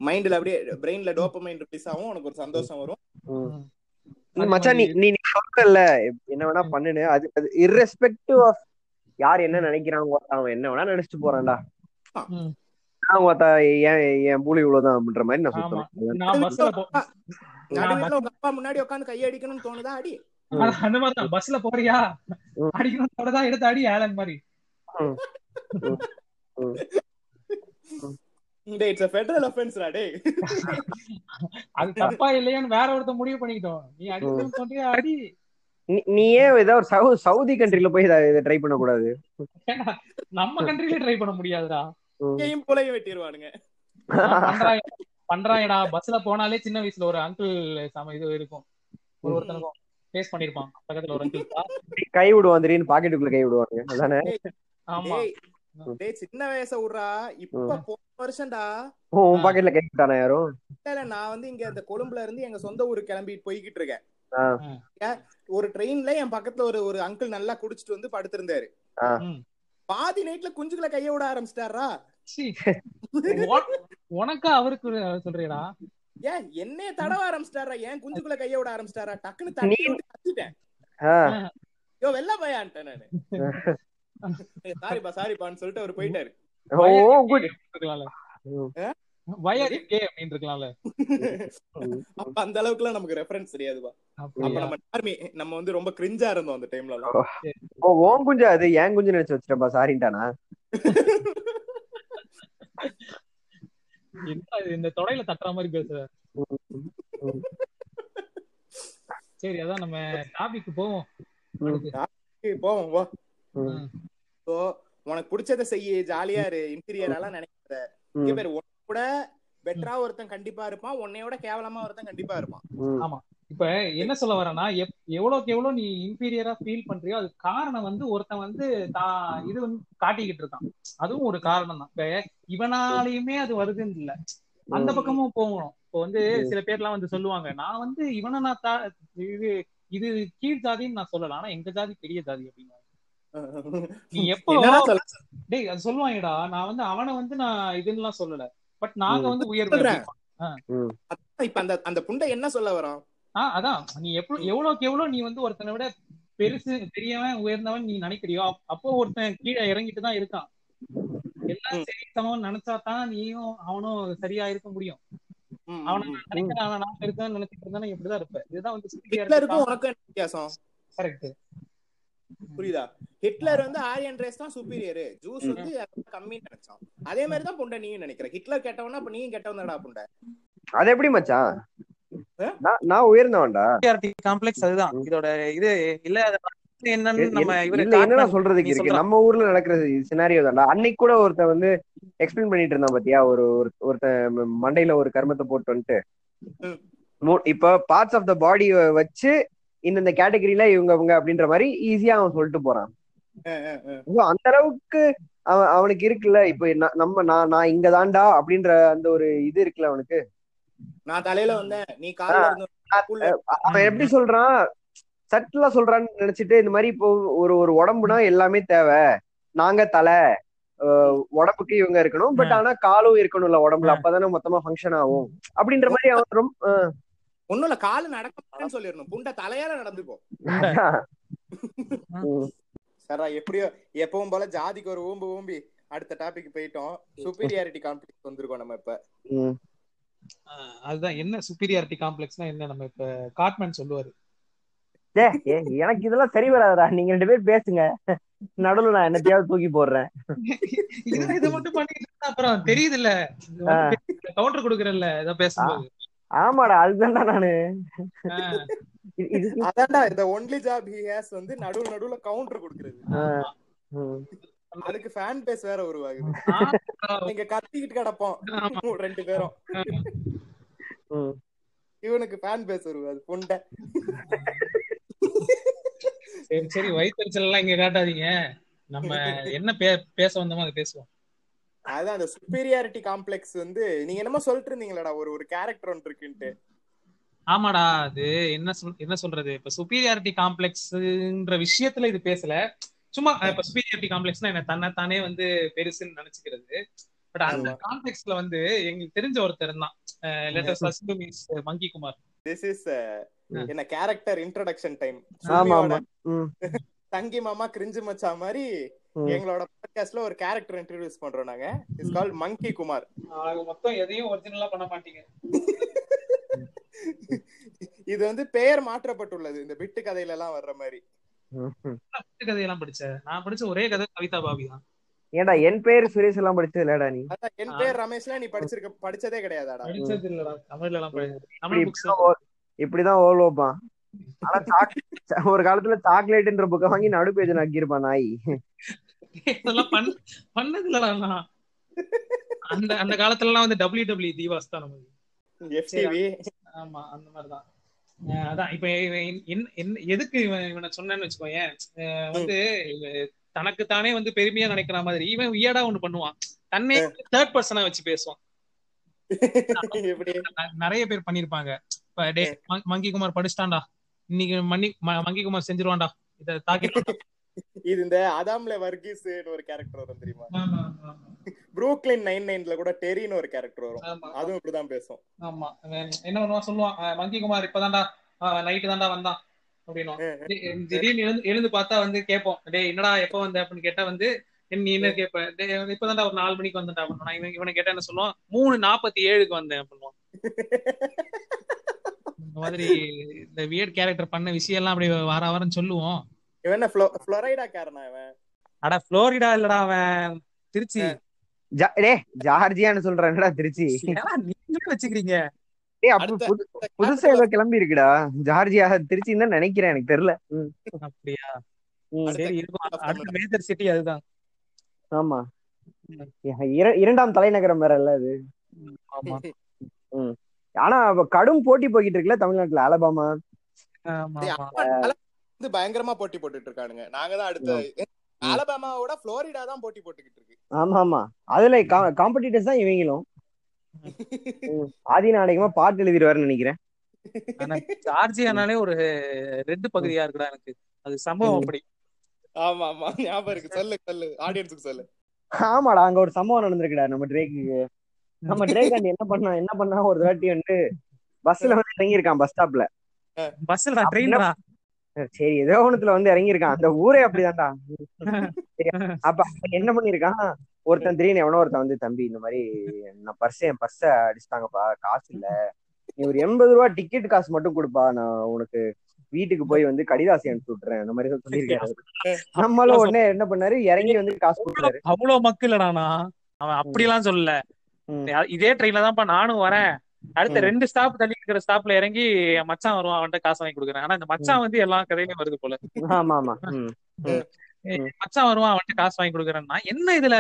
மைண்ட்ல அப்படியே பிரெயின்ல டோபமைன் ரிலீஸ் ஆகும் உனக்கு ஒரு சந்தோஷம் வரும். மச்சான் நீ நீ சொல்றல என்ன வேணா பண்ணுனு அது அது irrespective ஆஃப் யார் என்ன நினைக்கிறாங்க அவன் என்ன வேணா நினைச்சிட்டு போறான்டா. ம். நான் பார்த்தா ஏன் என் பூலி இவ்வளவுதான் அப்படின்ற மாதிரி நான் ஆமா. உங்க அப்பா முன்னாடி உட்காந்து கையை அடிக்கணும்னு தோணுதா அடி? அந்த மாதிரி தான். பஸ்ல போறியா. அடிக்கணும் தான் எடுத்து அடி ஏலன் மாதிரி. இட்ஸ் a federal offense டா டேய். அது தப்பா இல்லையான்னு வேற ஒருத்த முடிவு பண்ணிக்கிட்டோம். நீ அடிக்கணும்னு சொல்றியா அடி? நீ நீ ஏன் ஏதாவது ஒரு சவு சவுதி கண்ட்ரில போய் இதை ட்ரை பண்ணக்கூடாது? ஏன்னா, நம்ம கண்ட்ரில ட்ரை பண்ண முடியாதுடா. இங்கேயும் புலைய வெட்டிடுவானுங்க பண்றாங்கடா பஸ்ல போனாலே சின்ன வயசுல ஒரு அங்கிள் சம இது இருக்கும். ஒரு ஒருத்தனுக்கும் ஃபேஸ் பண்ணிருப்பான். பக்கத்துல ஒரு அங்கிள் கை விடுவான் திடீர்னு பாக்கெட்டுக்குள்ள கை விடுவாங்க அதானே? ஆமா. டேய் சின்ன வயச விட்றா. இப்ப போன வருஷம்டா. உன் பாக்கெட்ல கை விட்டானா யாரும் இல்ல, நான் வந்து இங்க இந்த கொழும்புல இருந்து எங்க சொந்த ஊருக்கு கிளம்பி போய்கிட்டு இருக்கேன். ஒரு ட்ரெயின்ல என் பக்கத்துல ஒரு ஒரு அங்கிள் நல்லா குடிச்சிட்டு வந்து படுத்திருந்தாரு. பாதி நைட்ல குஞ்சுகளை கைய விட ஆரம்பிச்சிட்டாரா உனக்கா அவருக்கு சொல்றியடா ஏன் என்னைய தடவ ஆரம்பிச்சிட்டாரா ஏன் குஞ்சுக்குள்ள கைய விட ஆரம்பிச்சிட்டாரா டக்குன்னு தண்ணி விட்டு கத்திட்டேன். யோ வெள்ள பையான்ட்டேன் நானு. சாரிப்பா சாரிப்பான்னு சொல்லிட்டு அவர் போயிட்டாரு. ஓ குட்? வயர் கே அப்படின்னு இருக்கலாம்ல அப்ப அந்த அளவுக்கு எல்லாம் நமக்கு ரெஃபரன்ஸ் தெரியாதுப்பா. அப்ப? நம்ம ஆர்மி நம்ம வந்து ரொம்ப கிரிஞ்சா இருந்தோம் அந்த டைம்ல ஓ ஓன் குஞ்சு அது ஏன் குஞ்சு நினைச்சு என்ன இது, இந்த தொடையில தட்டுற மாதிரி பேசுற? சரி அதான் நம்ம டாபிக் போவோம். போவோம் வா. சோ உனக்கு பிடிச்சத செய்ய ஜாலியா இரு இன்டீரியர் நினைக்காத. இங்க பேர் கூட பெட்டரா ஒருத்தன் கண்டிப்பா இருப்பான் உன்னையோட கேவலமா ஒருத்தன் கண்டிப்பா இருப்பான். ஆமா. இப்ப என்ன சொல்ல வரேன்னா எப்- எவ்வளவுக்கு எவ்வளவு நீ இன்பீரியரா ஃபீல் பண்றியோ அது காரணம் வந்து ஒருத்தன் வந்து தான் இது வந்து காட்டிக்கிட்டு இருக்கான். அதுவும் ஒரு காரணம் தான். இப்ப இவனாலையுமே அது வருதுன்னு இல்ல. அந்த பக்கமும் போகணும். இப்போ வந்து சில பேர்லாம் வந்து சொல்லுவாங்க நான் வந்து இவனை நான் இது இது கீழ் ஜாதின்னு நான் சொல்லல ஆனா எங்க ஜாதி பெரிய ஜாதி அப்படிங்க நீ எப்போ டேய் அது சொல்லுவாங்கடா. நான் வந்து அவனை வந்து நான் இதுன்னுலாம் சொல்லல. பட் நாங்க. வந்து உயர்வு. இப்ப அந்த அந்த புண்டை என்ன சொல்ல வரோம் ஆஹ் அதான். நீ எப்ப எவ்வளவுக்கு எவ்வளவு நீ வந்து ஒருத்தனை விட பெருசு பெரியவன் உயர்ந்தவன் நீ நினைக்கிறியோ அப்- அப்போ ஒருத்தன் கீழே இறங்கிட்டு தான் இருக்கான். எல்லாம் சரி சமம் நினைச்சா தான் நீயும் அவனும் சரியா இருக்க முடியும். அவனை ம். நான் நினைக்கிறேன் அவன் நான் இருக்கேன்னு நினைச்சிட்டு இருந்தா இப்படிதான் இருப்ப இதுதான் வந்து வித்தியாசம்? கரெக்ட் புரியுதா? ஹிட்லர் வந்து ஆரியன் ரேஸ் தான் சுப்பீரியர் ஜூஸ் வந்து கம்மின்னு நினைச்சான் அதே மாதிரி தான் புண்டை நீயும் நினைக்கிற. ஹிட்லர் கெட்டவனா அப்ப நீயும் கெட்டவன் தானடா புண்டை. அது எப்படி மச்சான்? நான் உயர்ந்தவன்டா. காம்ப்ளெக்ஸ் அதுதான். இதோட இது இல்ல அது வந்து என்னன்னு நம்ம சொல்றதுக்கு இருக்கு? ஊர்ல நடக்கிற சினாரியோ தான்டா. அன்னைக்கு கூட ஒருத்தன் வந்து எக்ஸ்பிளைன் பண்ணிட்டு இருந்தான் பாத்தியா? ஒரு ஒரு- ஒருத்தன் ம- மண்டையில ஒரு கர்மத்தை போட்டு வந்துட்டு இப்ப பார்ட்ஸ் ஆஃப் த பாடி வச்சு இந்தந்த கேட்டகரியில இவங்க இவங்க அப்படின்ற மாதிரி ஈஸியா அவன் சொல்லிட்டு போறான். அந்த அளவுக்கு அவன் அவனுக்கு இருக்குல்ல இப்ப நம்ம நான் நான் இங்க தான்டா அப்படின்ற அந்த ஒரு இது இருக்குல்ல அவனுக்கு? நான் தலையில வந்தேன். நீ அவன் எப்படி சொல்றான்? சட்டிலா சொல்றான்னு நினைச்சிட்டு இந்த மாதிரி இப்போ ஒரு ஒரு உடம்புனா எல்லாமே தேவை. நாங்க தலை உடம்புக்கு இவங்க இருக்கணும். பட் ஆனா காலும் இருக்கணும்ல உடம்புல. அப்பதானே மொத்தமா ஃபங்க்ஷன் ஆகும். அப்படின்ற மாதிரி அவன் ரொம்ப ஒண்ணும் இல்ல காலு நடக்க மாட்டேன்னு சொல்லிடணும். புண்டை தலையால நடந்துக்கோ. உம். சரா எப்படியோ எப்பவும் போல ஜாதிக்கு ஒரு ஊம்பு ஊம்பி அடுத்த டாபிக் போயிட்டோம். சுப்பீரியாரிட்டி கான்ஃபிளிக் வந்திருக்கோம் நம்ம இப்ப. அதுதான். என்ன சுப்பீரியாரிட்டி காம்ப்ளெக்ஸ்னா என்ன நம்ம இப்ப காட்மேன் சொல்லுவாரு? எனக்கு இதெல்லாம் சரி வராதா நீங்க ரெண்டு பேர் பேசுங்க. நடுவுல நான் என்னத்தையாவது தூக்கி போடுறேன். இது இது மட்டும் பண்ணிட்டு இருந்தா அப்புறம் தெரியுது இல்ல கவுண்டர் கொடுக்கறல்ல ஏதோ பேசும்போது. ஆமாடா அதுதான்டா நானு. அதான்டா இந்த ஒன்லி ஜாப் ஹி ஹேஸ் வந்து நடுவுல நடுவுல கவுண்டர் கொடுக்கறது. அதுக்கு ஃபேன் பேஸ் வேற உருவாகுது. நீங்க கத்திக்கிட்டு கிடப்போம். ரெண்டு பேரும். இவனுக்கு ஃபேன் பேஸ் உருவாது புண்டை. சரி சரி வயிற்றுச்சல் எல்லாம் இங்க காட்டாதீங்க. நம்ம என்ன பே- பேச வந்தோமோ அதை பேசுவோம். அதான் அந்த சுப்பீரியாரிட்டி காம்ப்ளெக்ஸ் வந்து நீங்க என்னமோ சொல்லிட்டு இருந்தீங்களடா ஒரு ஒரு கேரக்டர் ஒன்று இருக்குன்ட்டு. ஆமாடா அது என்ன சொல் என்ன சொல்றது? இப்ப சுப்பீரியாரிட்டி காம்ப்ளெக்ஸ்ன்ற விஷயத்துல இது பேசல. சும்மா இப்ப சுப்பீரியாரிட்டி காம்ப்ளெக்ஸ்னா என்ன தன்னை தானே வந்து பெருசுன்னு நினைச்சுக்கிறது. பட் அந்த காம்ப்ளெக்ஸ்ல வந்து எங்களுக்கு தெரிஞ்ச ஒருத்தர் தான். Letter first means monkey Kumar this is என்ன கேரக்டர் இன்ட்ரோடக்ஷன் டைம். தங்கி மாமா கிரிஞ்சு மச்சா மாதிரி. எங்களோட பாட்காஸ்ட்ல ஒரு கேரக்டர் இன்ட்ரோடியூஸ் பண்றோம் நாங்க. இஸ் கால் மங்கி குமார் மொத்தம் எதையும் ஒரிஜினலா பண்ண மாட்டீங்க. இது வந்து பெயர் மாற்றப்பட்டுள்ளது. இந்த பிட்டு கதையில எல்லாம் வர்ற மாதிரி. பத்து கதையெல்லாம் படிச்சேன் நான் படிச்ச ஒரே கதை கவிதா பாபி தான். ஏன்டா என் பேர் சுரேஷ் எல்லாம் படிச்சது இல்லடா நீ என் பேர் ரமேஷ்லாம் நீ படிச்சிருக்க படிச்சதே கிடையாதாடா. படிச்சது இல்லடா தமிழ்ல எல்லாம் தமிழ் புக்ஸ் இப்படிதான் ஓ- இப்படிதான் ஓல் வைப்பான் ஆனா ஒரு காலத்துல சாக்லேட்ன்ற புக்கை வாங்கி நடு பேஜ் நக்கிருப்பான் நாய். இதெல்லாம் பண்ண பண்ணது இல்லடா அந்த அந்த காலத்துல எல்லாம் வந்து டபிள்யூ டபிள்யூ தீவாஸ் தான் நமக்கு ஆமா அந்த மாதிரிதான். அதான் இப்ப என்ன- எதுக்கு இவன் இவனை சொன்னேன்னு வச்சுக்கோயேன். வந்து தனக்கு தானே வந்து பெருமையா நினைக்கிற மாதிரி இவன் வியடா ஒண்ணு பண்ணுவான். தன்னை தேர்ட் பர்சனா வச்சு பேசுவான். நிறைய பேர் பண்ணிருப்பாங்க இப்ப டே மங்கி குமார் படிச்சிட்டான்டா. இன்னைக்கு மங்கி குமார் செஞ்சிருவான்டா. இத தாக்கிட்டு இது இந்த அதாம்ல வர்கீஸ் ஒரு கேரக்டர் வரும் தெரியுமா? ப்ரூக்லின் நைன் நைன்ல கூட டெரின்னு ஒரு கேரக்டர் வரும். ஆமா. அதுவும் இப்படிதான் பேசும். ஆமா. என்ன பண்ணுவான்? சொல்லுவான் மங்கி குமார் இப்பதான்டா நைட்டு தான்டா வந்தான் அப்படின்னுவான். டேய், திடீர்னு எழுந்து எழுந்து பார்த்தா வந்து கேட்போம் டேய் என்னடா எப்ப வந்த? அப்படின்னு கேட்டா வந்து நீ என்ன கேட்ப டேய் இப்பதான்டா ஒரு நாலு மணிக்கு வந்துட்டா அப்படின்னா இவன் கேட்டா என்ன சொல்லுவான்? மூணு நாற்பத்தி ஏழுக்கு வந்தேன் அப்படின்னுவான். இந்த மாதிரி இந்த வியர்ட் கேரக்டர் பண்ண விஷயம் எல்லாம் அப்படி வார வாரம் சொல்லுவோம். இவன் என்ன ஃப்ளோ- ஃப்ளோரைடா காரனா இவன்? அட புளோரிடா இல்லடா அவன். திருச்சி. டேய் ஜார்ஜியான்னு சொல்றேன் என்னடா திருச்சி? நீங்களே வச்சுக்கிறீங்க? டேய் அப்ப புதுசா ஏதோ கிளம்பி இருக்குடா ஜார்ஜியா திருச்சின்னு தான் நினைக்கிறேன் எனக்கு தெரியல. அப்படியா. சரி இருக்கும். அடுத்த மேஜர் சிட்டி அதுதான். ஆமா. இர- இரண்டாம் தலைநகரம் வேற இல்ல அது. ஆமா. ஆனா அவ கடும் போட்டி போய்கிட்டு இருக்குல்ல தமிழ்நாட்டுல அலபாமா வந்து பயங்கரமா போட்டி போட்டுட்டு இருக்கானுங்க நாங்க தான் அடுத்த அலபாமாவோட புளோரிடா தான் போட்டி போட்டுக்கிட்டு இருக்கு ஆமா ஆமா அதுல காம்படிட்டர்ஸ் தான் இவங்களும். ஆதி நாடகமா பாட்டு எழுதிடுவாருன்னு நினைக்கிறேன். ஜார்ஜியானாலே ஒரு ரெட் பகுதியா இருக்குடா எனக்கு. அது சம்பவம் அப்படி. ஆமா ஆமா ஞாபகம் இருக்கு. சொல்லு சொல்லு. ஆடியன்ஸுக்கு சொல்லு. ஆமாடா அங்க ஒரு சம்பவம் நடந்திருக்குடா நம்ம ட்ரேக்கு நம்ம ட்ரேக் அண்ட் என்ன பண்ணா என்ன பண்ணா ஒரு வாட்டி வந்து பஸ்ல வந்து இறங்கியிருக்கான் பஸ் ஸ்டாப்ல பஸ்ல ட்ரெயின்டா சரி ஏதோ ஒண்ணுத்துல வந்து இறங்கியிருக்கான். அந்த ஊரே அப்படிதான்டா? அப்ப என்ன பண்ணிருக்கான் ஒருத்தன் திடீர்னு எவனோ ஒருத்தன் வந்து தம்பி இந்த மாதிரி நான் பர்ஸ் என் பர்ஸ அடிச்சிட்டாங்கப்பா காசு இல்ல. நீ ஒரு எண்பது ரூபா டிக்கெட் காசு மட்டும் கொடுப்பா. நான் உனக்கு வீட்டுக்கு போய் வந்து கடிதாசி அனுப்பிச்சு விட்டுறேன். அந்த மாதிரி சொல்லியிருக்காரு. நம்மளும் உடனே என்ன பண்ணாரு? இறங்கி வந்து காசு கொடுத்தாரு. அவ்வளவு மக்கள்டானா அவன் அப்படிலாம் சொல்லல. ம். இதே ட்ரெயின்ல தான்ப்பா நானும் வரேன். அடுத்த. ரெண்டு ஸ்டாப் தள்ளி இருக்கிற ஸ்டாப்ல இறங்கி மச்சான் வருவான் அவன்கிட்ட காசு வாங்கி கொடுக்குறேன். ஆனா இந்த மச்சான் வந்து எல்லா கதையிலயும் வருது போல. மச்சான் வருவான் அவன்கிட்ட காசு வாங்கி கொடுக்குறேன்னா என்ன இதுல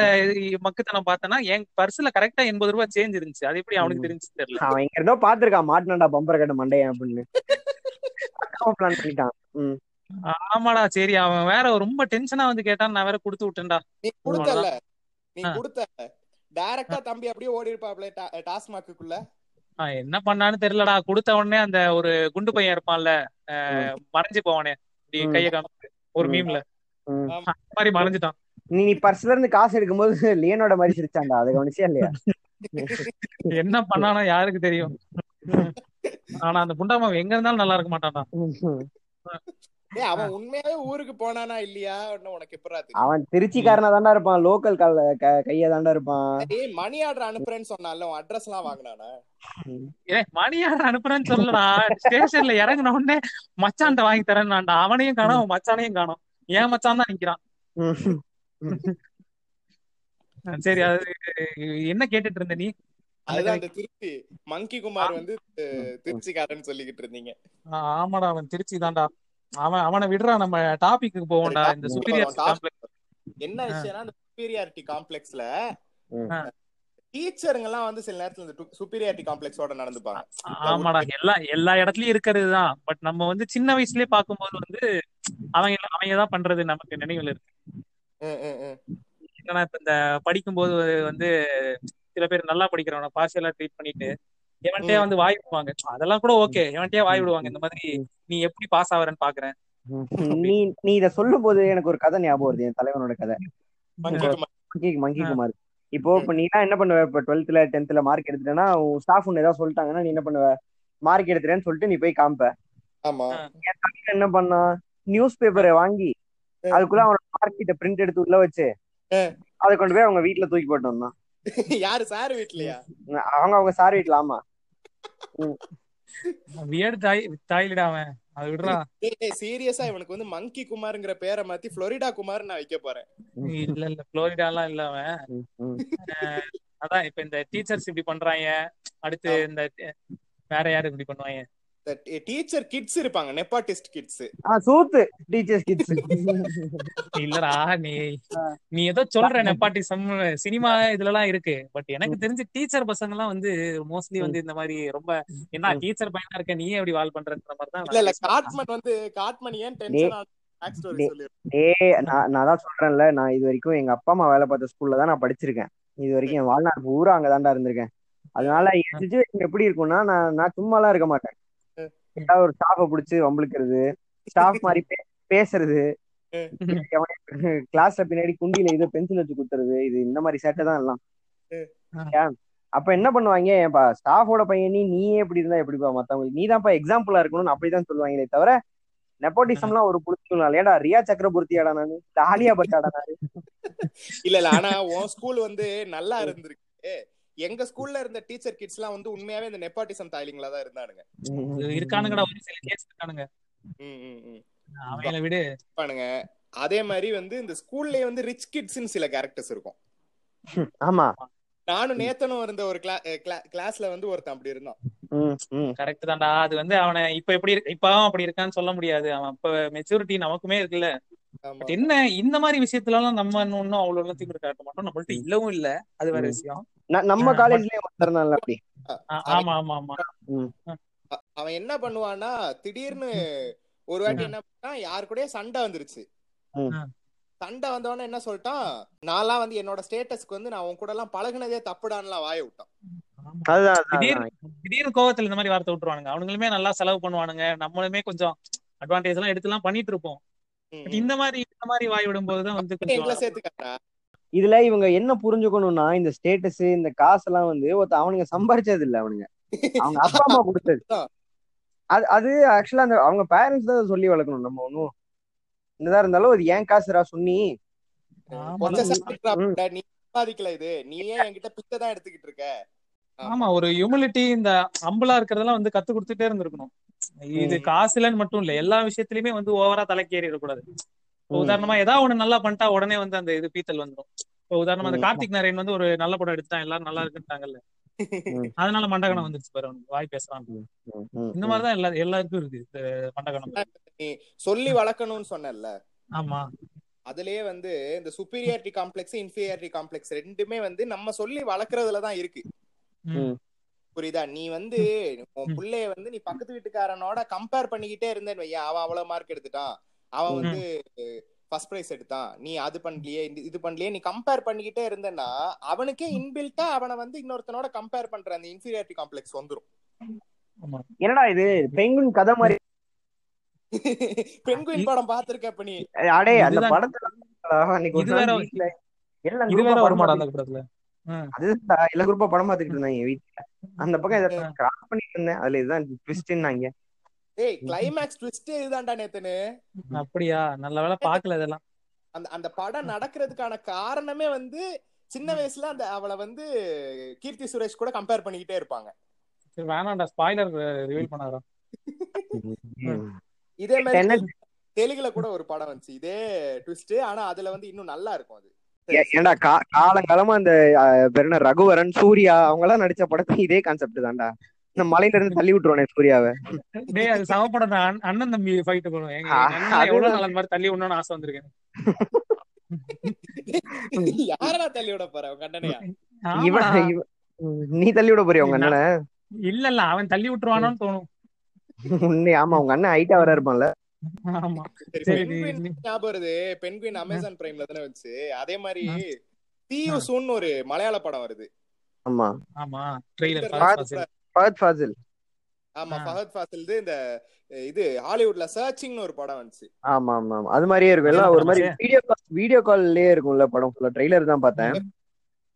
மக்குத்தனம் பார்த்தனா என் பர்ஸ்ல கரெக்டா எண்பது ரூபாய் சேஞ்ச் இருந்துச்சு. அது எப்படி அவனுக்கு தெரிஞ்சு தெரியல. அவன் எங்க இருந்தோ பாத்துருக்கான் மாட்டினாண்டா பம்பர் கட்ட மண்டையன் அப்படின்னு. பிளான் பண்ணிட்டான். ஆமாடா சரி அவன் வேற ரொம்ப டென்ஷனா வந்து கேட்டான் நான் வேற கொடுத்து விட்டேன்டா. நீ கொடுத்தல நீ. கொடுத்த டைரக்டா தம்பி அப்படியே ஓடி இருப்பாப்ல டாஸ்மாக்குள்ள என்ன பண்ணான்னு தெரியலடா. கொடுத்த உடனே அந்த ஒரு குண்டு பையன் இருப்பான்ல மறைஞ்சு போவானே. இப்படி. கைய காமிச்சு ஒரு. மீம்ல. அந்த மாதிரி மறைஞ்சிட்டான். நீ பர்ஸ்ல இருந்து காசு எடுக்கும்போது லியனோட மாதிரி சிரிச்சான்டா. அதை கவனிச்சியா இல்லையா? என்ன பண்ணானோ யாருக்கு தெரியும்? ஆனா அந்த குண்டாமாவன் எங்க இருந்தாலும் நல்லா இருக்க மாட்டான்டா. அவன் உண்மையாவே ஊருக்கு போனானா இல்லையா? உனக்கு எப்படா அவன் திருச்சிக்காரனா தாண்டா இருப்பான். லோக்கல் கைய தாண்டா இருப்பான். ஏய் மணி ஆர்டர் அனுப்புறேன்னு சொன்னால உன் அட்ரஸ் எல்லாம் வாங்கினானா? ஏ மணியார் அனுப்புறேன்னு சொல்லடா ஸ்டேஷன்ல இறங்குன உடனே மச்சான்ட்ட வாங்கி தரேன்னாண்டா அவனையும் காணோம் அவன் மச்சானையும் காணோம். ஏன் மச்சான் தான் நிக்கிறான். சரி அது என்ன கேட்டுட்டு இருந்த நீ? அதுதான் அந்த திருச்சி. மங்கி குமார் வந்து அஹ், திருச்சிக்காரன்னு சொல்லிக்கிட்டு இருந்தீங்க. ஆமாடா அவன் திருச்சி தான்டா. அவன் அவனை விடுறா நம்ம டாபிக்கு போவோம்டா இந்த சரி, சுப்பீரியர் topic காம்ப்ளெக்ஸ் என்ன விஷயம்னா அந்த சுப்பீரியாரிட்டி காம்ப்ளெக்ஸ்ல. டீச்சருங்க எல்லாம் வந்து சில நேரத்துல இந்த சுப்பீரியாரிட்டி காம்ப்ளெக்ஸோட நடந்துப்பாங்க. ஆமாடா எல்லா எல்லா இடத்துலயும் இருக்கிறது தான். பட் நம்ம வந்து சின்ன வயசுலயே பார்க்கும்போது வந்து அவங்க அவங்க தான் பண்றது நமக்கு நினைவுல இருக்கு. ம், ம், ம். என்னன்னா இப்ப இந்த படிக்கும்போது வந்து சில பேர் நல்லா படிக்கிறவன பார்சியலா ட்ரீட் பண்ணிட்டு எவன்கிட்டயே வந்து வாய் விடுவாங்க. அதெல்லாம் கூட ஓகே எவன்கிட்டயே வாய் விடுவாங்க. இந்த மாதிரி நீ எப்படி பாஸ் ஆவறன்னு பாக்குறேன். நீ நீ இத சொல்லும் போது எனக்கு ஒரு கதை ஞாபகம் வருது. என் தலைவனோட கதை. மங்கி குமார் மங்கி மங்கி குமார் இப்போ இப்ப நீ என்ன பண்ணுவ? இப்ப டுவெல்த்ல டென்த்ல மார்க் எடுத்துட்டேன்னா உன் ஸ்டாஃப் ஒன்னு ஏதாவது சொல்லிட்டாங்கன்னா நீ என்ன பண்ணுவ? மார்க் எடுத்துட்டேன்னு சொல்லிட்டு நீ போய் காமிப்ப ஆமா. என் தம்பி என்ன பண்ணா? நியூஸ் பேப்பரை வாங்கி அதுக்குள்ள அவனோட மார்க் ஷீட்டை பிரிண்ட் எடுத்து உள்ள வச்சு. அதை கொண்டு போய் அவங்க வீட்டுல தூக்கி போட்டு வந்தான். யாரு சார் வீட்லயா? அவங்க அவங்க சார் வீட்டுல ஆமா. வியர்டு தாய் தாயிலிடா அவன். அது விடுறா. சீரியஸா இவனுக்கு வந்து மங்கி குமார்ங்கிற பேரை மாத்தி புளோரிடா குமார் நான் வைக்க போறேன். இல்ல இல்ல புளோரிடா எல்லாம் இல்ல அவன். அதான் இப்ப இந்த டீச்சர்ஸ் இப்படி பண்றாங்க. அடுத்து இந்த வேற யாரு இப்படி பண்ணுவாங்க? டீச்சர் கிட்ஸ் இருப்பாங்க நெப்பாட்டிஸ்ட் கிட்ஸ் ஆ சூத்து டீச்சர்ஸ் கிட்ஸ் இல்லடா நீ நீ ஏதோ சொல்ற நெப்பாட்டிசம் சினிமா இதுல எல்லாம் இருக்கு. பட் எனக்கு தெரிஞ்சு டீச்சர் பசங்க எல்லாம் வந்து மோஸ்ட்லி வந்து இந்த மாதிரி ரொம்ப என்ன டீச்சர் பையனா இருக்க? நீயே எப்படி வால் பண்றன்ற மாதிரி தான் இல்ல இல்ல காட்மன் வந்து காட்மன் ஏன் டென்ஷன் நான் தான் சொல்றேன்ல நான் இது வரைக்கும் எங்க அப்பா அம்மா வேலை பார்த்த ஸ்கூல்ல தான் நான் படிச்சிருக்கேன். இது வரைக்கும் என் வாழ்நாள் பூரா அங்கதான்டா இருந்திருக்கேன். அதனால என் சுச்சுவேஷன் எப்படி இருக்கும்னா நான் நான் சும்மாலாம் இருக்க மாட்டேன். ஏதாவது ஒரு ஸ்டாஃபை பிடிச்சி வம்பிழுக்கிறது ஸ்டாஃப் மாதிரி பே- பேசுறது. கிளாஸ்ல பின்னாடி குண்டியில இது பென்சில் வச்சு குத்துறது இது இந்த மாதிரி சேட்டை தான் எல்லாம்? அப்ப என்ன பண்ணுவாங்க? ஏன்பா ஸ்டாஃபோட பையன் நீ நீயே எப்படி இருந்தா எப்படிப்பா மத்தவங்களுக்கு? நீ தான்ப்பா எக்ஸாம்பிளா இருக்கணும்னு அப்படிதான் சொல்லுவாங்களே தவிர நெப்போட்டிசம்லாம் ஒரு புடிச்சுக்கலாம் ஏடா ரியா சக்கரவர்த்தியாடா நானு? ஆலியா பட்டாடா நானு? இல்ல இல்ல ஆனா உன் ஸ்கூல் வந்து நல்லா இருந்திருக்கு. எங்க ஸ்கூல்ல இருந்த டீச்சர் கிட்ஸ் எல்லாம் வந்து உண்மையாவே இந்த நெப்பாட்டிசம் தாய்லிங்களா தான் இருந்தானுங்க. இருக்கானுங்கடா ஒரு சில கேஸ் இருக்கானுங்க. ம், ம், ம். அவங்கள விடு. இருப்பானுங்க. அதே மாதிரி வந்து இந்த ஸ்கூல்லயே வந்து ரிச் கிட்ஸ்னு சில கேரக்டர்ஸ் இருக்கும். ஆமா. நானும் நேத்தனும் இருந்த ஒரு கிளாஸ்ல வந்து ஒருத்தன் அப்படி இருந்தான். கரெக்ட் தான்டா. அது வந்து அவனை இப்ப எப்படி இப்ப அவன் அப்படி இருக்கான்னு சொல்ல முடியாது. அவன் இப்ப மெச்சூரிட்டி நமக்குமே இருக்குல்ல. என்ன இந்த மாதிரி விஷயத்துல எல்லாம் நம்ம இன்னும் அவ்வளவு எல்லாம் தீவிர காட்ட மாட்டோம். நம்மள்ட்ட இல்லவும் இல்ல. அது வேற. விஷயம். நம்ம காலேஜ்லயும் ஒருத்தர் அப்படி. ஆமா ஆமா ஆமா அவன் என்ன பண்ணுவான்னா திடீர்னு ஒரு வாட்டி. என்ன பண்ணா யாரு கூடயே சண்டை வந்துருச்சு. சண்டை வந்தவொடனே என்ன சொல்லிட்டான் நான்லாம் வந்து என்னோட ஸ்டேட்டஸ்க்கு வந்து நான் உன் கூட எல்லாம் பழகுனதே தப்புடான்லாம் வாய விட்டான். திடீர்னு கோவத்துல இந்த மாதிரி வார்த்தை விட்டுருவானுங்க. அவனுங்களுமே நல்லா செலவு பண்ணுவானுங்க. நம்மளுமே கொஞ்சம் அட்வான்டேஜ் எல்லாம் எடுத்து எல்லாம் பண்ணிட்டு இருப்போம். இந்த மாதிரி இந்த மாதிரி வாய் விடும்போதுதான் வந்து எங்களை கொஞ்சம் இதுல இவங்க என்ன புரிஞ்சுக்கணும்னா இந்த ஸ்டேட்டஸ் இந்த காசெல்லாம் வந்து ஒருத்த அவனுங்க சம்பாரிச்சது இல்ல அவனுங்க. அவங்க அப்பா அம்மா கொடுத்தது. அது அது ஆக்சுவலா அந்த அவங்க பேரண்ட்ஸ் தான் சொல்லி வளர்க்கணும். நம்ம ஒன்றும் என்னதான் இருந்தாலும் அது ஏன் காசுடா சொன்னி நீ சம்பாதிக்கல இது. நீயே என்கிட்ட பிச்சை தான் எடுத்துக்கிட்டு இருக்க? ஆமா. ஒரு ஹியூமிலிட்டி இந்த அம்பலா இருக்கிறதெல்லாம் வந்து கத்து கொடுத்துட்டே இருந்திருக்கணும். இது. காசு இல்லைன்னு மட்டும் இல்ல எல்லா விஷயத்திலயுமே வந்து ஓவரா தலைக்கேறி இருக்கக்கூடாது இப்போ. உதாரணமா ஏதாவது ஒண்ணு நல்லா பண்ணிட்டா உடனே வந்து அந்த இது பீத்தல் வந்துடும் இப்போ உதாரணமா அந்த. கார்த்திக் நாராயண் வந்து ஒரு நல்ல படம் எடுத்தான் எல்லாரும் நல்லா இருக்குன்ட்டாங்கல்ல. அதனால மண்டகனம் வந்துருச்சு பாரு அவனுக்கு வாய் பேசுறான். இந்த. மாதிரிதான் எல்லா எல்லாருக்கும் இருக்கு இந்த மண்டகனம். நீ சொல்லி வளர்க்கணும்னு சொன்னல ஆமா. அதுலயே வந்து இந்த சுப்பீரியாரிட்டி காம்ப்ளெக்ஸ் இன்ஃபீரியாரிட்டி காம்ப்ளெக்ஸ் ரெண்டுமே வந்து நம்ம சொல்லி வளர்க்கறதுல தான் இருக்கு. புரியுதா? நீ வந்து உன். புள்ளைய வந்து நீ பக்கத்து வீட்டுக்காரனோட கம்பேர் பண்ணிக்கிட்டே இருந்தேன்னு வையா அவன் அவ்வளவு மார்க் எடுத்துட்டான். அவன். வந்து ஃபர்ஸ்ட் பிரைஸ் எடுத்தான் நீ அது பண்ணலையே இது பண்ணலையே நீ கம்பேர் பண்ணிக்கிட்டே இருந்தேன்னா அவனுக்கே இன்பில்ட்டா அவனை வந்து இன்னொருத்தனோட கம்பேர் பண்ற அந்த இன்ஃபீரியாரிட்டி காம்ப்ளெக்ஸ் வந்துரும். என்னடா இது? பெங்குன் கதை மாதிரி. பெண்குயின் படம் பாத்திருக்க இப்ப நீ. அடே அந்த படத்துல எல்லாம் இது குரூப்பா வேற படம் அந்த படத்துல. அதுதான் எல்லா குரூப்பா படம் பார்த்துக்கிட்டு இருந்தாங்க என் வீட்டுல அந்த பக்கம் இதை கிராஸ் பண்ணிட்டு இருந்தேன். அதுல இதுதான் ட்விஸ்ட்னாங்க ஏய் கிளைமேக்ஸ் ட்விஸ்ட் இதுதான்டா நேத்துன்னு அப்படியா? நல்ல வேளை பாக்கல இதெல்லாம். அந்த அந்த படம் நடக்கிறதுக்கான காரணமே வந்து சின்ன வயசுல அந்த அவளை வந்து கீர்த்தி சுரேஷ் கூட கம்பேர் பண்ணிக்கிட்டே இருப்பாங்க. சரி வேணாம்டா ஸ்பாய்லர் ரிவீல் பண்ணாரா இதே மாதிரி தெலுங்குல கூட ஒரு படம் வந்துச்சு. இதே ட்விஸ்ட் ஆனா அதுல வந்து இன்னும் நல்லா இருக்கும் அது. ஏன்டா கா- காலங்காலமா அந்த அஹ், பேர் என்ன ரகுவரன் சூர்யா அவங்க எல்லாம் நடிச்ச படத்துல இதே கான்செப்ட் தான்டா. இந்த மலையில இருந்து தள்ளி விட்டுருவானே சூர்யாவை. டேய் அது சமப்படம் தான். அண்ணன் தம்பி ஃபைட் எங்க அண்ணன் எவ்வளவு. நாள் அந்த மாதிரி தள்ளி விடணும்னு ஆசை வந்திருக்கேன். யாரா தள்ளி விட போற கண்டனையா இவன் நீ தள்ளி விட போறியா உங்க அண்ணனை? இல்ல இல்ல அவன் தள்ளி விட்டுருவானோன்னு தோணும். உன்னை ஆமா உங்க அண்ணன் ஹைட்டா வர இருப்பான்ல. ஆமா. சரி சரி பென்குயின் நீ- ஞாபகம் வருது. பென்குயின் அமேசான் பிரைம்ல தானே வந்துச்சு அதே மாதிரி ஆ. தீயு ஆ. சூன் ஒரு மலையாள படம் வருது. ஆமா. ஆமா ட்ரெய்லர் ஃபஹத் ஃபாசில். ஆமா. ஃபஹத் ஃபாசில்து இந்த இது ஹாலிவுட்ல சர்ச்சிங்னு ஒரு படம் வந்துச்சு. ஆமா ஆமா ஆமா அது மாதிரியே இருக்கும். எல்லாம் ஒரு மாதிரி வீடியோ கால் வீடியோ கால்லயே இருக்கும்ல படம் ஃபுல்லா ட்ரெய்லர் தான் பார்த்தேன்.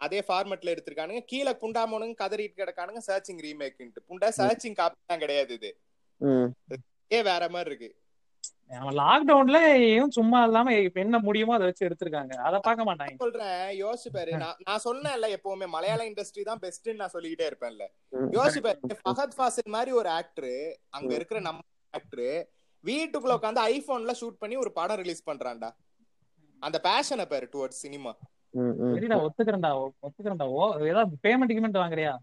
அதே ஃபார்மட்ல எடுத்திருக்கானுங்க. கீழே புண்டாமோனுங்க கதறிட்டு கிடக்கானுங்க சர்ச்சிங் ரீமேக்ன்ட்டு புண்டா சர்ச்சிங் காப்பி தான் கிடையாது இது. ம். ஏ வேற மாதிரி இருக்கு. அவன் லாக்டவுன்ல ஏன் சும்மா இல்லாம என்ன முடியுமோ அதை வச்சு எடுத்திருக்காங்க. அதை பார்க்க மாட்டாங்க. சொல்றேன் யோசிச்சு பாரு. நான் நான் சொன்னேன்ல எப்பவுமே மலையாள இண்டஸ்ட்ரி தான் பெஸ்ட்னு நான் சொல்லிக்கிட்டே இருப்பேன்ல. ம். யோசிச்சு பாரு ஃபஹத் ஃபாசில் மாதிரி ஒரு ஆக்டர் அங்க இருக்கிற நம்ம ஆக்டர் வீட்டுக்குள்ள உட்காந்து ஐபோன்ல ஷூட் பண்ணி ஒரு படம் ரிலீஸ் பண்றான்டா. அந்த பேஷனை பாரு டுவர்ட்ஸ் சினிமா. சரிடா ஒத்துக்கிறேன்டா ஒத்துக்கிறேன்டா. ஓ ஏதாவது பேமெண்ட் கிமெண்ட் வாங்குறியா?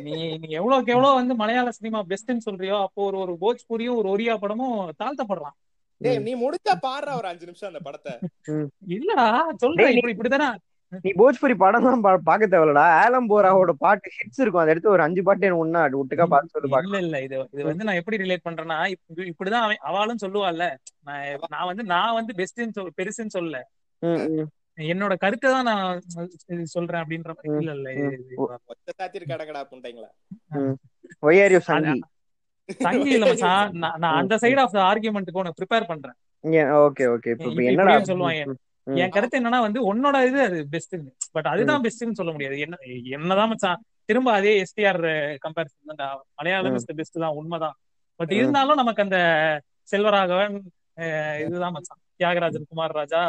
நீ நீ எவ்வளவுக்கு எவ்வளவு வந்து மலையாள சினிமா பெஸ்ட்னு சொல்றியோ அப்போ ஒரு ஒரு போஜ்பூரியும் ஒரு ஒரியா படமும் தாழ்த்தப்படுறான் டேய் நீ முடிச்சா பாடுற ஒரு அஞ்சு நிமிஷம் அந்த படத்தை. இல்லடா சொல்றேன் இப்படி இப்படிதானே? நீ போஜ்புரி படம் தான் பா- பார்க்க தேவையில்லடா. ஆலம் போராவோட பாட்டு ஹிட்ஸ் இருக்கும். அதை எடுத்து ஒரு அஞ்சு பாட்டு எனக்கு ஒன்னா ஒட்டுக்கா பார்த்து சொல்லி இல்ல இல்ல இது இது வந்து நான் எப்படி ரிலேட் பண்றேன்னா இப்ப- இப்படிதான் அவன் அவளும் சொல்லுவாள்ல. நான் நான் வந்து நான் வந்து பெஸ்ட்னு சொல் பெருசுன்னு சொல்லல. என்னோட கருத்தை தான் நான் சொல்றேன் அப்படின்ற மாதிரி இல்ல இல்ல ஒத்த சாத்திர் கடகடா புண்டைங்களா? சங்கி சங்கி இல்ல மச்சான். நான் அந்த சைடு ஆஃப் த ஆர்குமெண்ட்டுக்கு உனக்கு ப்ரிப்பேர் பண்றேன். ஓகே ஓகே இப்ப என்னடா. ம், என் கருத்து என்னன்னா வந்து உன்னோட இது அது பெஸ்ட்னு பட் அதுதான் பெஸ்ட்னு சொல்ல முடியாது. என்ன என்னதான் மச்சான். திரும்ப அதே எஸ்டிஆர் கம்பேரிசன் தான் மலையாளம் இஸ் பெஸ்ட் தான் உண்மைதான். பட் இருந்தாலும் நமக்கு அந்த செல்வராகவன் இதுதான் மச்சான். தியாகராஜன் குமார் ராஜா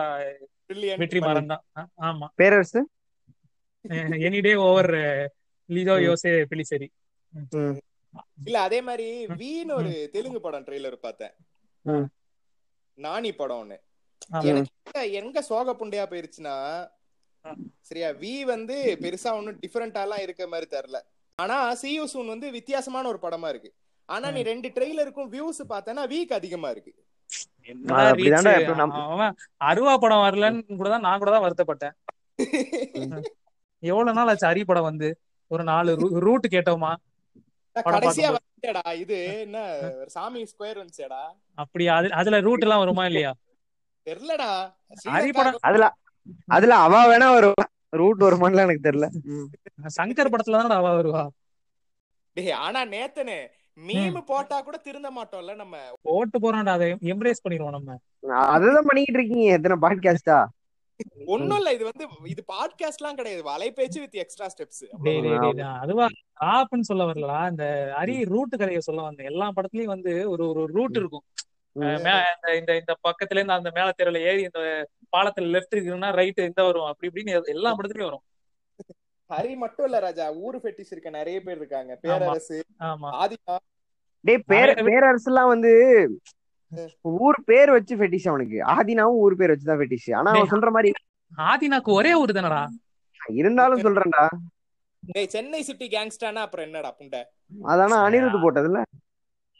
பிரில்லியன்ட் வெற்றி மாறன் தான் ஆமா. Perarasu? Any day over Lijo Jose Pellissery. இல்ல அதே மாதிரி வீன்னு ஒரு தெலுங்கு படம் ட்ரெய்லர் பார்த்தேன். நானி படம். எனக்கு எங்க- சோக புண்டையா போயிருச்சுன்னா. சரியா வி வந்து பெருசா ஒண்ணும் டிஃபரெண்டாலாம் இருக்க மாதிரி தெரியல. ஆனா சியூ சூன் வந்து வித்தியாசமான ஒரு படமா இருக்கு. ஆனா நீ ரெண்டு ட்ரெய்லருக்கும் வியூஸ் பார்த்தனா வீக் அதிகமா இருக்கு. அருவா படம் வரலன்னு கூட தான் நான் கூட தான் வருத்தப்பட்டேன். எவ்வளவு நாள் ஆச்சு அரி படம் வந்து? ஒரு நாலு ரூட் கேட்டோமா? கடைசியா. வந்துச்சேடா இது என்ன சாமி ஸ்கொயர் வந்துச்சேடா அப்படி அது அதுல ரூட் எல்லாம் வருமா இல்லையா? தெரியலடா. ஹரி படம் அதுல அதுல அவ வேணா வருவா. ரூட் வருமான்லாம் எனக்கு தெரியல. சங்கர் படத்துல தானடா அவ வருவா? டேய் ஆனா நேத்தனே மீம் போட்டா கூட திருந்த மாட்டோம்ல நம்ம. ஓட்டு போறான்டா அதை எம்ப்ரேஸ் பண்ணிடுவோம் நம்ம. அதுதான் பண்ணிக்கிட்டு இருக்கீங்க எத்தனை பாட்காஸ்டா ஒண்ணும் இல்ல இது வந்து இது பாட்காஸ்ட்லாம் கிடையாது. வலைபேச்சு வித் எக்ஸ்ட்ரா ஸ்டெப்ஸ் அதுவா ஆப்னு சொல்ல வரலடா. இந்த ஹரி ரூட் கதையை சொல்ல வந்தேன். எல்லா படத்துலயும் வந்து ஒரு ஒரு ரூட் இருக்கும். இந்த- இந்த பக்கத்துல இருந்து அந்த மேல தெருவுல ஏறி இந்த பாலத்துல லெஃப்ட் இருக்குன்னா ரைட் இந்த வரும். அப்படி இப்படின்னு எல்லா படத்துலயும் வரும். ஹரி மட்டும் இல்ல ராஜா ஊரு ஃபெட்டிஸ் இருக்க நிறைய பேர் இருக்காங்க. பேரரசு ஆதிகா டேய் பேர எல்லாம் வந்து ஊர் பேர் வச்சு ஃபெட்டிஷ் அவனுக்கு. ஆதினாவும் ஊர் பேர் வச்சுதான் ஃபெட்டிஷ் ஆனா அவன். சொல்ற மாதிரி ஆதினாக்கு ஒரே ஊர் தானடா? இருந்தாலும் சொல்றேன்டா. டேய் சென்னை சிட்டி கேங்ஸ்டானா அப்புறம் என்னடா புண்டை? அதான அனிருத் போட்டதுல?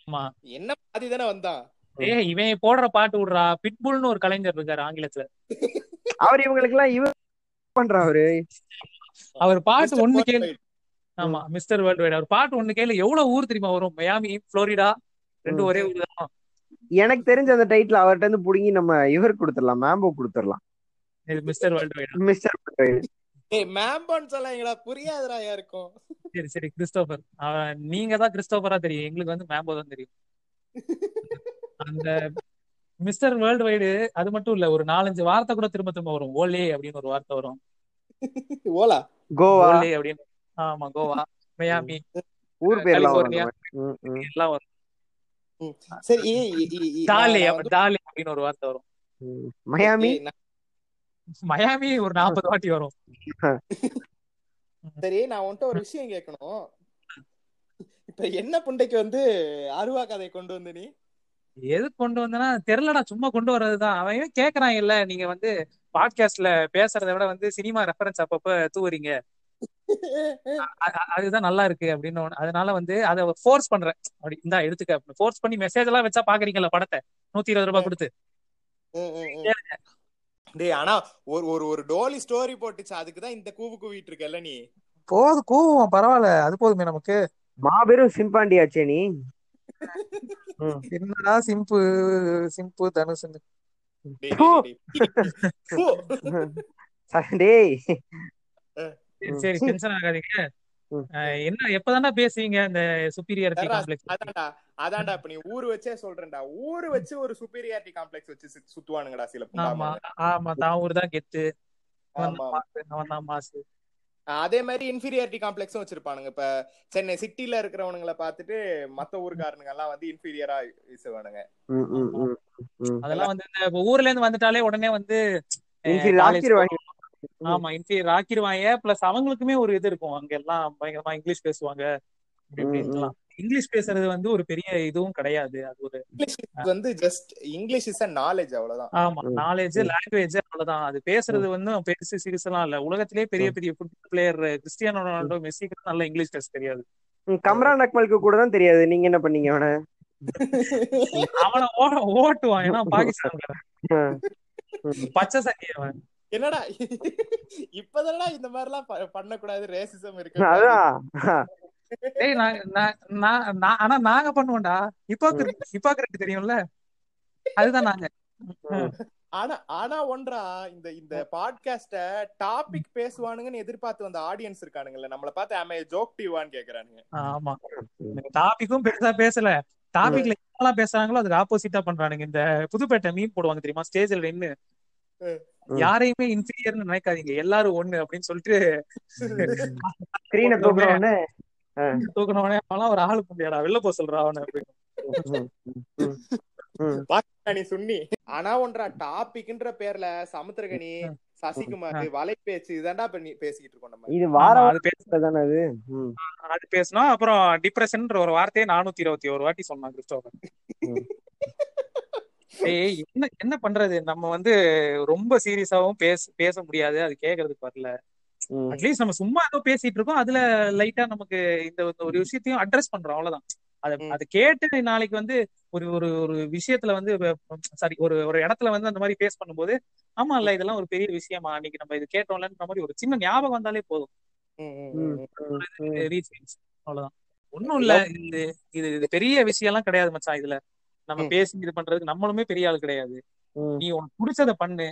ஆமா. என்ன பாதி தானே வந்தான்? ஏய் இவன் போடுற பாட்டு விடுறா. பிட்புல்னு ஒரு கலைஞர் இருக்காரு ஆங்கிலத்துல. அவர் இவங்களுக்கு எல்லாம் இவ பண்றா அவரு. அவர் பாட்டு Mr. ஒண்ணு கேளு. Worldwide. ஆமா மிஸ்டர் வேர்ல்டு வைட் அவர் பாட்டு ஒண்ணு கேளு. எவ்வளவு ஊர் தெரியுமா வரும்? மியாமி புளோரிடா ரெண்டும் ஒரே ஊர் தான் எனக்கு தெரிஞ்ச அந்த டைட்டில் அவர்ட்ட இருந்து புடுங்கி நம்ம இவர் கொடுத்துடலாம். மேம்போ கொடுத்துடலாம். மிஸ்டர் வேர்ல்டு வைட் மிஸ்டர் மேம்பான்னு சொல்லாங்களா புரியாதுடா யாருக்கும்? சரி சரி கிறிஸ்டோபர். நீங்க தான் கிறிஸ்டோபரா தெரியும். எங்களுக்கு வந்து மேம்போ தான் தெரியும். அந்த மிஸ்டர் வேர்ல்டு வைடு அது மட்டும் இல்ல ஒரு நாலஞ்சு வார்த்தை கூட திரும்ப திரும்ப வரும். ஓலே அப்படின்னு ஒரு வார்த்தை வரும். ஓலா கோவா. அப்படின்னு. ஆமா கோவா. மியாமி. ஊர் ம், எல்லாம் வரும். சரி டாலே டாலே அப்படின்னு ஒரு வார்த்தை வரும். மயாமி? மயாமி ஒரு நாற்பது வாட்டி வரும். சரி நான் உன்கிட்ட ஒரு விஷயம் கேட்கணும். இப்ப என்ன புண்டைக்கு வந்து அருவா கதை கொண்டு வந்து நீ? எது கொண்டு வந்தனா தெரியலடா சும்மா கொண்டு வர்றதுதான். அவன் கேக்குறான் இல்ல? நீங்க வந்து பாட்காஸ்ட்ல பேசுறதை விட வந்து சினிமா ரெஃபரன்ஸ் அப்பப்ப தூவுறீங்க. அதுதான் நல்லா இருக்கு அப்படின்னு அதனால வந்து அதை ஃபோர்ஸ் பண்றேன். அப்படி இந்தா எடுத்துக்க. ஃபோர்ஸ் பண்ணி மெசேஜ் எல்லாம் வச்சா பாக்குறீங்கல்ல படத்தை? நூத்தி இருபது ரூபாய் கொடுத்து. டேய் ஆனா ஒரு ஒரு ஒரு டோலி ஸ்டோரி போட்டுச்சு. அதுக்குதான் இந்த கூவு கூவிட்டு இருக்கல நீ? போது கூவும் பரவாயில்ல. அது போதுமே நமக்கு. மாபெரும் சிம்பாண்டியாச்சே நீ. என்னடா சிம்பு சிம்பு தனுஷ் சரி டென்ஷன் ஆகாதீங்க. என்ன எப்பதானே பேசுவீங்க இந்த சுப்பீரியாரிட்டி காம்ப்ளெக்ஸ் அதான்டா அதான்டா இப்ப நீ ஊரு வச்சே சொல்றேன்டா. ஊரு வச்சு ஒரு சுப்பீரியாரிட்டி காம்ப்ளெக்ஸ் வச்சு சுத்- சுத்துவானுங்கடா சில ஆமா ஆமா தான் ஊர் தான் கெத்து அவன் தான் மாசு. அதே மாதிரி இன்ஃபீரியாரிட்டி காம்ப்ளெக்ஸும் வச்சிருப்பானுங்க. இப்ப சென்னை சிட்டில இருக்கிறவனுங்களை பார்த்துட்டு மத்த ஊருக்காரனுங்க எல்லாம் வந்து இன்ஃபீரியரா வீசுவானுங்க. அதெல்லாம் வந்து இந்த ஊர்ல இருந்து வந்துட்டாலே உடனே வந்து. ஆமா இன்ஃபீரியர் ஆக்கிருவாங்க. பிளஸ் அவங்களுக்குமே ஒரு இது இருக்கும். அங்க எல்லாம் பயங்கரமா இங்கிலீஷ் பேசுவாங்க. இங்கிலீஷ் பேசுறது வந்து ஒரு பெரிய இதுவும் கிடையாது. அது ஒரு இங்கிலீஷ் வந்து just English is a knowledge அவ்வளவுதான். ஆமா. நாலேஜ் லாங்குவேஜ் அவ்வளவுதான். அது பேசுறது வந்து பெருசு சிறுசுலாம் இல்ல. உலகத்திலேயே பெரிய பெரிய ஃபுட்பால் பிளேயர் கிறிஸ்டியானோ ரொனால்டோ மெஸ்ஸிக்கு நல்ல இங்கிலீஷ் பேச தெரியாது. கம்ரான் அக்மலுக்கு கூட தான் தெரியாது. நீங்க என்ன பண்ணீங்க அவன? அவனை ஓட ஓட்டுவான். ஏன்னா பாகிஸ்தான் பச்சை சங்கி அவன். என்னடா? இப்பதானடா இந்த மாதிரி எல்லாம் பண்ணக்கூடாது. ரேசிசம் இருக்கு. அதான். டேய் நான் ஆனா நாங்க பண்ணுவோம்டா. ஹிப்போக்ரட் ஹிப்போக்ரட் தெரியும்ல? அதுதான் நாங்க. ஆனா ஆனா ஒன்றா இந்த இந்த பாட்காஸ்ட டாபிக் பேசுவானுங்கன்னு எதிர்பார்த்து வந்த ஆடியன்ஸ் இருக்கானுங்கல்ல. நம்மள பார்த்து அமே ஜோக் டிவான்னு கேக்குறானுங்க. ஆமா. டாபிக்கும் பெருசா பேசல. டாபிக்ல என்னெல்லாம் பேசுறாங்களோ அதுக்கு ஆப்போசிட்டா பண்றானுங்க. இந்த புதுப்பேட்டை மீன் போடுவாங்க தெரியுமா? ஸ்டேஜ்ல நின்னு. யாரையுமே இன்ஃபீரியர்னு நினைக்காதீங்க. எல்லாரும் ஒண்ணு அப்படின்னு சொல்லிட்டு தூக்கணவனே அவன் ஒரு ஆளு புண்டியாடா வெளில போக சொல்றா அவனை அப்படின்னு. நீ சுண்ணி? ஆனா ஒன்றா டாபிக்ன்ற பேர்ல சமுத்திரகனி சசிகுமார் வலைப்பேச்சு இதாண்டா இப்ப நீ பேசிக்கிட்டு இருக்கோம் நம்ம. இது வார ஆமா, அது பேச தானே அது. அது பேசணும் அப்புறம் டிப்ரெஷன்ன்ற ஒரு வார்த்தையை நானூத்தி இருபத்தி ஒரு வாட்டி சொன்னான் கிறிஸ்டோபர். ஏய் என்ன என்ன பண்றது? நம்ம வந்து ரொம்ப சீரியஸாவும் பேச பேச முடியாது. அது கேக்குறதுக்கு வரல. அட்லீஸ்ட் நம்ம சும்மா ஏதோ பேசிட்டு இருக்கோம். அதுல லைட்டா நமக்கு இந்த ஒரு விஷயத்தையும் அட்ரஸ் பண்றோம். அவ்வளவுதான். அத. அது கேட்டு நாளைக்கு வந்து ஒரு ஒரு ஒரு விஷயத்துல வந்து சாரி ஒரு ஒரு இடத்துல வந்து அந்த மாதிரி பேஸ் பண்ணும்போது ஆமா இல்ல இதெல்லாம் ஒரு பெரிய விஷயமா அன்னைக்கு நம்ம இது கேட்டோம்லன்ற மாதிரி ஒரு சின்ன ஞாபகம் வந்தாலே போதும். அவ்வளவுதான். ஒண்ணும் இல்ல. இது இது பெரிய விஷயம் எல்லாம் கிடையாது மச்சான் இதுல. நம்ம. பேசி இது பண்றதுக்கு நம்மளுமே பெரிய ஆள் கிடையாது. நீ உனக்கு பிடிச்சத பண்ணு.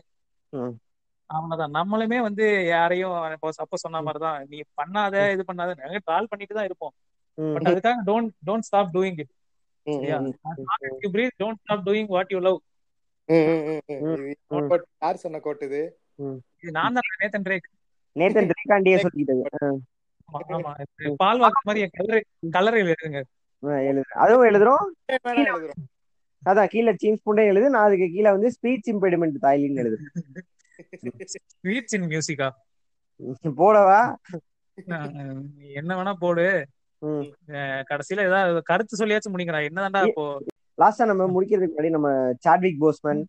அவ்வளவுதான். நம்மளுமே வந்து யாரையும் இப்போ அப்ப சொன்ன மாதிரிதான் நீ பண்ணாத இது பண்ணாத நாங்க ட்ரால் பண்ணிட்டு தான் இருப்போம். பட் அதுக்காக don't don't stop doing it you breathe don't stop doing what you love யார் சொன்ன கோட் இது? நான் தான் நேத்தன் ரேக் நேத்தன் திரைக்காண்டியே சொல்லிட்டது. பால் வாக்கு மாதிரி என் கலரை கலரையில் எழுதுங்க. அதுவும் எழுதுறோம். அதான் கீழே சீன்ஸ் புண்டே எழுது நான் அதுக்கு கீழே வந்து ஸ்பீச் இம்பெடிமெண்ட் தாய்லின்னு எழுது ஸ்வீட்ஸ் இன் மியூசிக்கா போடவா? என்ன வேணா போடு. கடைசியில ஏதாவது கருத்து சொல்லியாச்சும் முடிங்கடா. என்னதான்டா இப்போ? லாஸ்டா நம்ம முடிக்கிறதுக்கு முன்னாடி நம்ம சாட்விக் போஸ்மன்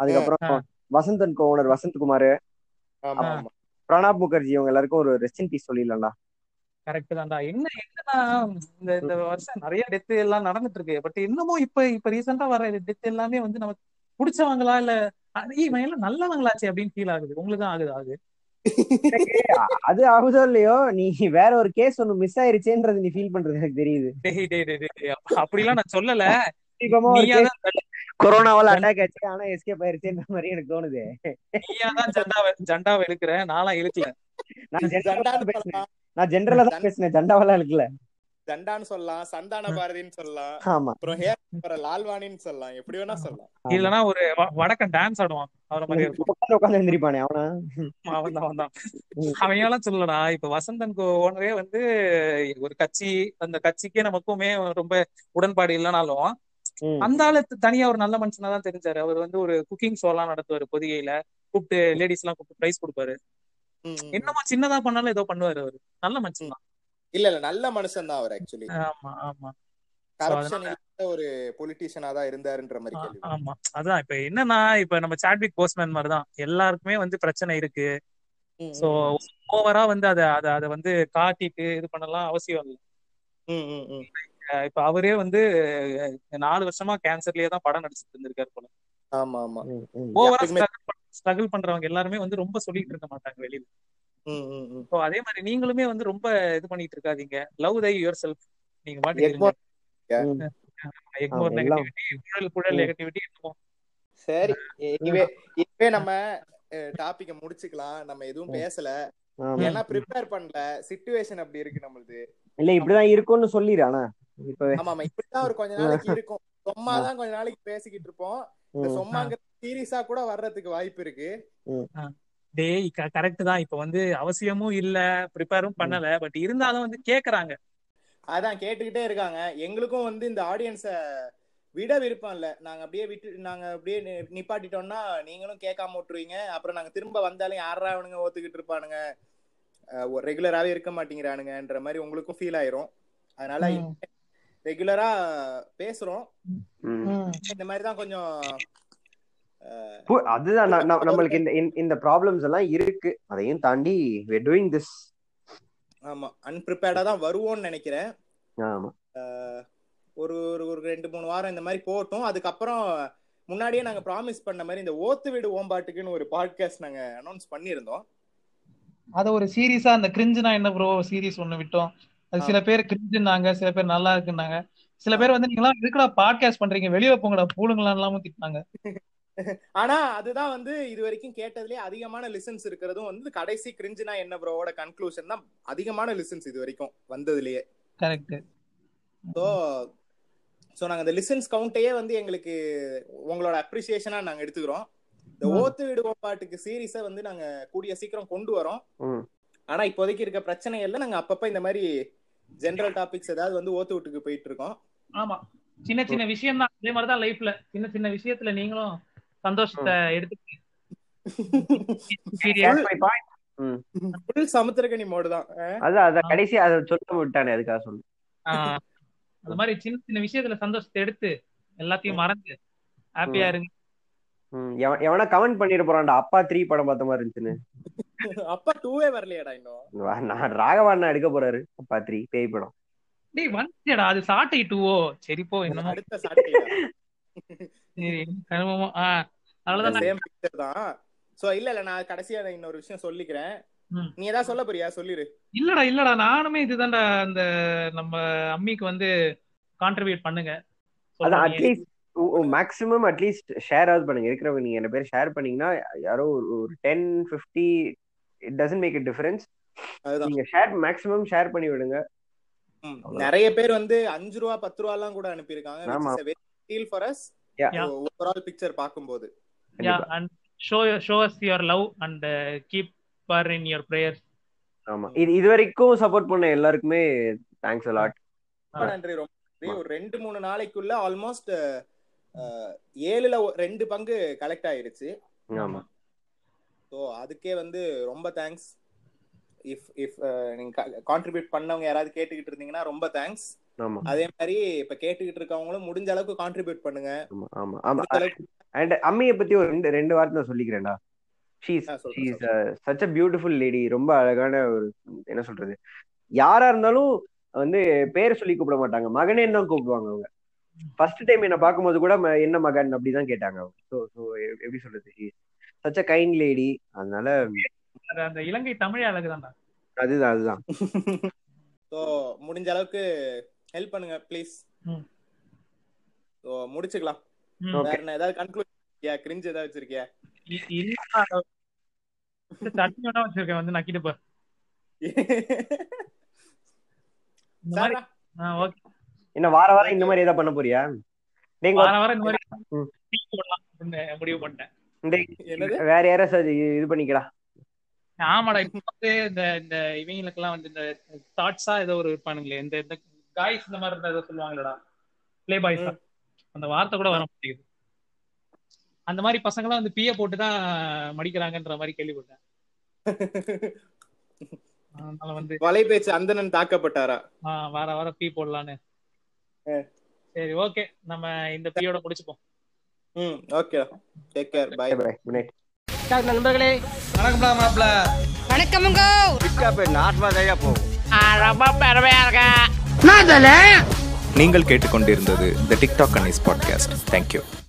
அதுக்கப்புறம். வசந்தன் கோ ஓனர் வசந்த் குமார் பிரணாப் முகர்ஜி இவங்க எல்லாருக்கும் ஒரு ரெஸ்ட் இன் பீஸ் சொல்லிடலாம்டா. கரெக்ட் தான்டா. என்ன என்னன்னா இந்த இந்த வருஷம் நிறைய டெத் எல்லாம் நடந்துட்டு இருக்கு. பட் இன்னமும் இப்ப இப்ப ரீசெண்டா வர டெத் எல்லாமே வந்து நமக்கு பிடிச்சவங்களா இல்ல இவன் எல்லாம் நல்லவங்களாச்சே அப்படின்னு ஃபீல் ஆகுது. உங்களுக்கு தான் ஆகுது ஆகுது அது ஆகுதோ இல்லையோ நீ வேற ஒரு கேஸ் ஒண்ணு மிஸ் ஆயிருச்சேன்றது நீ ஃபீல் பண்றது எனக்கு தெரியுது. அப்படிலாம் நான் சொல்லல. கொரோனாவால அட்டாக் ஆச்சு ஆனா எஸ்கேப் ஆயிருச்சேன்ற மாதிரி எனக்கு தோணுது. நீயா தான் ஜெண்டாவை ஜெண்டாவை இழுக்கிற நான்லாம் இழுக்கல. நான் ஜண்டான்னு பேசினேன். நான் ஜென்ரலா தான் பேசினேன் ஜண்டாவெல்லாம் இருக்குல்ல ஜண்டான்னு சொல்லலாம் சந்தான பாரதின்னு சொல்லலாம் ஆமா. அப்புறம் ஹேர் அப்புறம் லால்வானின்னு சொல்லலாம் எப்படி வேணா சொல்லலாம். இல்லனா ஒரு வடக்கன் டான்ஸ் ஆடுவான் அவர மாதிரி இருக்கும் உட்காந்து எந்திரிப்பானே அவனா அவன்? தான் அவன் தான். அவன் எல்லாம் சொல்லடா இப்ப வசந்தன் ஓனரே வந்து ஒரு கட்சி அந்த கட்சிக்கே நமக்குமே ரொம்ப உடன்பாடு இல்லைனாலும். அந்த ஆளு தனியா ஒரு நல்ல மனுஷனா தான் தெரிஞ்சாரு. அவர் வந்து ஒரு குக்கிங் ஷோ எல்லாம் நடத்துவாரு பொதிகையில. கூப்பிட்டு லேடிஸ் எல்லாம் கூப்பிட்டு பிரைஸ் கொடுப்பாரு. என்னமோ சின்னதா பண்ணாலும் ஏதோ பண்ணுவாரு அவரு. நல்ல மனுஷன் தான் இல்ல இல்ல. நல்ல மனுஷன் தான் அவர் ஆக்சுவலி ஆமா ஆமா. ஒரு பொலிட்டீஷியனா தான் இருந்தாருன்ற மாதிரி ஆமா. அதான் இப்ப என்னன்னா இப்ப நம்ம சாட்விக் போஸ்ட்மேன் மாதிரி தான் எல்லாருக்குமே வந்து பிரச்சனை இருக்கு. சோ ஓவரா வந்து அத அத அத வந்து காட்டிட்டு இது பண்ணலாம் அவசியம் இல்லை. இப்ப அவரே வந்து நாலு வருஷமா கேன்சர்லயே தான் படம் நடிச்சிட்டு இருந்திருக்காரு போல. ஆமா ஆமா. ஓவரா ஸ்ட்ரகிள் பண்றவங்க எல்லாருமே வந்து ரொம்ப சொல்லிட்டு இருக்க மாட்டாங்க வெளியில. ஸோ அதே மாதிரி நீங்களுமே வந்து ரொம்ப இது பண்ணிட்டு இருக்காதீங்க. லவ் தை யுவர் செல்ஃப் நீங்க பாட்டு எக்மோர். நெகட்டிவிட்டி குழல் குழல். நெகட்டிவிட்டி சரி இனிவே இனிவே நம்ம டாபிக்க முடிச்சுக்கலாம். நம்ம எதுவும். பேசல. ஏன்னா ப்ரிப்பேர் பண்ணல. சிச்சுவேஷன் அப்படி இருக்கு நம்மளுது. இல்ல இப்படிதான் இருக்கும்னு சொல்லிடு ஆனா. இப்பவே ஆமா ஆமா இப்படிதான் ஒரு கொஞ்ச நாளைக்கு இருக்கும். சும்மா தான் கொஞ்ச நாளைக்கு பேசிக்கிட்டு இருப்போம். இந்த ம். சும்மாங்கிற சீரியஸா கூட வர்றதுக்கு வாய்ப்பு இருக்கு. டேய் கரெக்ட் தான். இப்ப வந்து அவசியமும் இல்ல ப்ரிப்பேரும் பண்ணல. பட் இருந்தாலும் வந்து கேக்குறாங்க. அதான் கேட்டுக்கிட்டே இருக்காங்க. எங்களுக்கும் வந்து இந்த ஆடியன்ஸ விட விருப்பம் இல்ல. நாங்க அப்படியே விட்டு நாங்க அப்படியே நிப்பாட்டிட்டோம்னா நீங்களும் கேட்காம விட்டுருவீங்க. அப்புறம் நாங்க திரும்ப வந்தாலும் யாரா அவனுங்க ஓத்துக்கிட்டு இருப்பானுங்க? ரெகுலராகவே இருக்க மாட்டேங்கிறானுங்கன்ற மாதிரி உங்களுக்கும் ஃபீல் ஆயிரும். அதனால. ரெகுலரா பேசுறோம். இந்த மாதிரி தான் கொஞ்சம் அதுதான் நம்மளுக்கு இந்த இந்த- ப்ராப்ளம்ஸ் எல்லாம் இருக்கு. அதையும் தாண்டி we're doing this. ஆமா அன்பிரிப்பேர்டா தான் வருவோம்னு நினைக்கிறேன். ஆமா. ஒரு ஒரு ஒரு ரெண்டு மூணு வாரம் இந்த மாதிரி போட்டோம் அதுக்கப்புறம் முன்னாடியே நாங்க ப்ராமிஸ் பண்ண மாதிரி இந்த ஓத்து வீடு ஓம்பாட்டுக்குன்னு ஒரு பாட்காஸ்ட் நாங்க அனௌன்ஸ் பண்ணியிருந்தோம். அத ஒரு சீரியஸா அந்த கிரிஞ்சுனா என்ன ப்ரோ சீரிஸ் ஒண்ணு விட்டோம். அது சில பேர் கிரிஞ்சுனாங்க சில பேர் நல்லா இருக்குன்னாங்க. சில பேர் வந்து நீங்களா இதுக்குடா பாட்காஸ்ட் பண்றீங்க? வெளியில போங்கடா பூலுங்களா எல்லாமும் திட்டினாங்க. ஆனா அதுதான் வந்து இது வரைக்கும் கேட்டதுலயே அதிகமான லிசன்ஸ் இருக்கிறதும் வந்து கடைசி கிரிஞ்சுனா என்ன ப்ரோவோட கன்க்ளூஷன் தான் அதிகமான லிசன்ஸ் இது வரைக்கும் வந்ததுலயே. கரெக்ட் ஸோ ஸோ நாங்கள் இந்த லிசன்ஸ் கவுண்ட்டையே வந்து எங்களுக்கு உங்களோட அப்ரிசியேஷனா நாங்க எடுத்துக்கிறோம். இந்த. ஓத்து வீடு ஓம்பாட்டுக்கு சீரீஸை வந்து நாங்க கூடிய சீக்கிரம் கொண்டு வரோம். ஆனா இப்போதைக்கு இருக்க பிரச்சனை எல்லாம் நாங்க அப்பப்ப இந்த மாதிரி ஜெனரல் டாபிக்ஸ் ஏதாவது வந்து ஓத்து வீட்டுக்கு போயிட்டு இருக்கோம். ஆமா. சின்ன சின்ன விஷயம் தான் அதே மாதிரிதான் லைஃப்ல சின்ன சின்ன விஷயத்துல நீங்களும் சந்தோஷத்தை எடுத்து சமுத்திரகனி மோடு தான். அதான் அதான் கடைசி அதை சொல்ல விட்டானே அதுக்காக சொல்லு. அது மாதிரி சின்ன சின்ன விஷயத்துல சந்தோஷத்தை எடுத்து எல்லாத்தையும் மறந்து ஹாப்பியா. இருங்க ம், எவன் கமெண்ட் பண்ணிட்டு போறான்டா அப்பா த்ரீ படம் பார்த்த மாதிரி இருந்துச்சுன்னு. அப்பா டூவே வரலையாடா இன்னும். நான் ராகவாண்ணா எடுக்க போறாரு அப்பா த்ரீ பேய் படம். டேய் வந்துடா அது சாட்டை டூவோ சரி போ அடுத்த சரி கருமமோ ஆஹ் அவ்வளவுதான் சேம் பிக்சர் தான். சோ இல்ல இல்ல நான் கடைசியா இன்னொரு விஷயம் சொல்லிக்கிறேன். நீ ஏதாவது சொல்ல போறியா? சொல்லிரு. இல்லடா இல்லடா நானுமே இதுதான்டா அந்த நம்ம அம்மிக்கு வந்து கான்ட்ரிபியூட் பண்ணுங்க. அட்லீஸ்ட் மேக்ஸிமம் அட்லீஸ்ட் ஷேர் ஆகுது பண்ணுங்க இருக்கிறவங்க நீங்க என்ன பேர் ஷேர் பண்ணீங்கன்னா யாரோ ஒரு ten fifty it doesn't make it difference நீங்க ஷேர் மேக்ஸிமம் ஷேர் பண்ணி விடுங்க. நிறைய பேர் வந்து அஞ்சு ரூபா பத்து ரூபா எல்லாம் கூட அனுப்பியிருக்காங்க ஓவரால் பிக்சர் யா கண்டிப்பா. And show show us your love and keep her in your prayers ஆமா. இது இது வரைக்கும் சப்போர்ட் பண்ண எல்லாருக்குமே தேங்க்ஸ் அலாட் ரொம்ப நன்றி ரொம்ப நன்றி. ஒரு ரெண்டு மூணு நாளைக்குள்ள ஆல்மோஸ்ட் ஏழுல ஒ- ரெண்டு பங்கு கலெக்ட் ஆயிருச்சு. ஆமா. ஸோ அதுக்கே வந்து ரொம்ப தேங்க்ஸ் இஃப் இஃப் நீங்க கான்ட்ரிபியூட் பண்ணவங்க யாராவது கேட்டுக்கிட்டு இருந்தீங்கன்னா ரொம்ப தேங்க்ஸ் அதே மாதிரி இப்ப கேட்டுக்கிட்டு இருக்கவங்களும் முடிஞ்ச அளவுக்கு கான்ட்ரிபியூட் பண்ணுங்க. ஆமா ஆமா ஆமா. அண்ட் அம்மியை பத்தி ஒரு ரெண்டு ரெண்டு வார்த்தை நான் சொல்லிக்கிறேன்டா she's she's such a beautiful lady ரொம்ப அழகான ஒரு என்ன சொல்றது? யாரா இருந்தாலும் வந்து பேர் சொல்லி கூப்பிட மாட்டாங்க. மகனே தான் கூப்பிடுவாங்க அவங்க. ஃபர்ஸ்ட் டைம் என்ன பார்க்கும்போது கூட ம- என்ன மகன் அப்படிதான் கேட்டாங்க அவங்க. ஸோ ஸோ எப்படி சொல்றது? She's such a kind lady அதனால அது அந்த இலங்கை தமிழ் அழகுதான்டா. அதுதான் அதுதான். ஸோ முடிஞ்ச அளவுக்கு ஹெல்ப் பண்ணுங்க ப்ளீஸ் ம். ஸோ முடிச்சுக்கலாம். வேற என்ன ஏதாவது கன்க்ளூட் கிரிஞ்ச் ஏதாவது வச்சிருக்கியா? இ- இல்லடா. சட்னி வேணா வச்சிருக்கேன் வந்து நக்கிட்டு பார் ஓகே. என்ன வார வாரம் இந்த மாதிரி ஏதாவது பண்ண போறியா? நீங்க வார வாரம் இந்த மாதிரி முடிவு பண்ணிட்டேன். என்னது? வேற யாராவது இது பண்ணிக்கலாம் ஆமாடா இப்ப வந்து இந்த இந்த இவங்களுக்கு எல்லாம் வந்து இந்த தாட்ஸா ஏதோ ஒரு இருப்பானுங்களே இந்த இந்த காய்ஸ் இந்த மாதிரி இருந்தா ஏதோ சொல்லுவாங்களடா. பிளே பாய்ஸா அந்த வார்த்தை கூட வர மாட்டேங்குது. அந்த மாதிரி பசங்க எல்லாம் வந்து பிய போட்டு தான் மடிக்கிறாங்கன்ற மாதிரி கேள்விப்பட்டேன். அதனால வந்து வலை பேச்சு அந்தணன் தாக்கப்பட்டாரா? ஆ, வார வாரம் பீ போடலான்னு. சரி ஓகே நம்ம இந்த பீயோட முடிச்சுப்போம். ம் okay take care bye bye good night நண்பர்களே. வணக்கம்டா மாப்ள வணக்கமுங்க நீங்கள் கேட்டுக்கொண்டிருந்தது the TikTok Annie's podcast thank you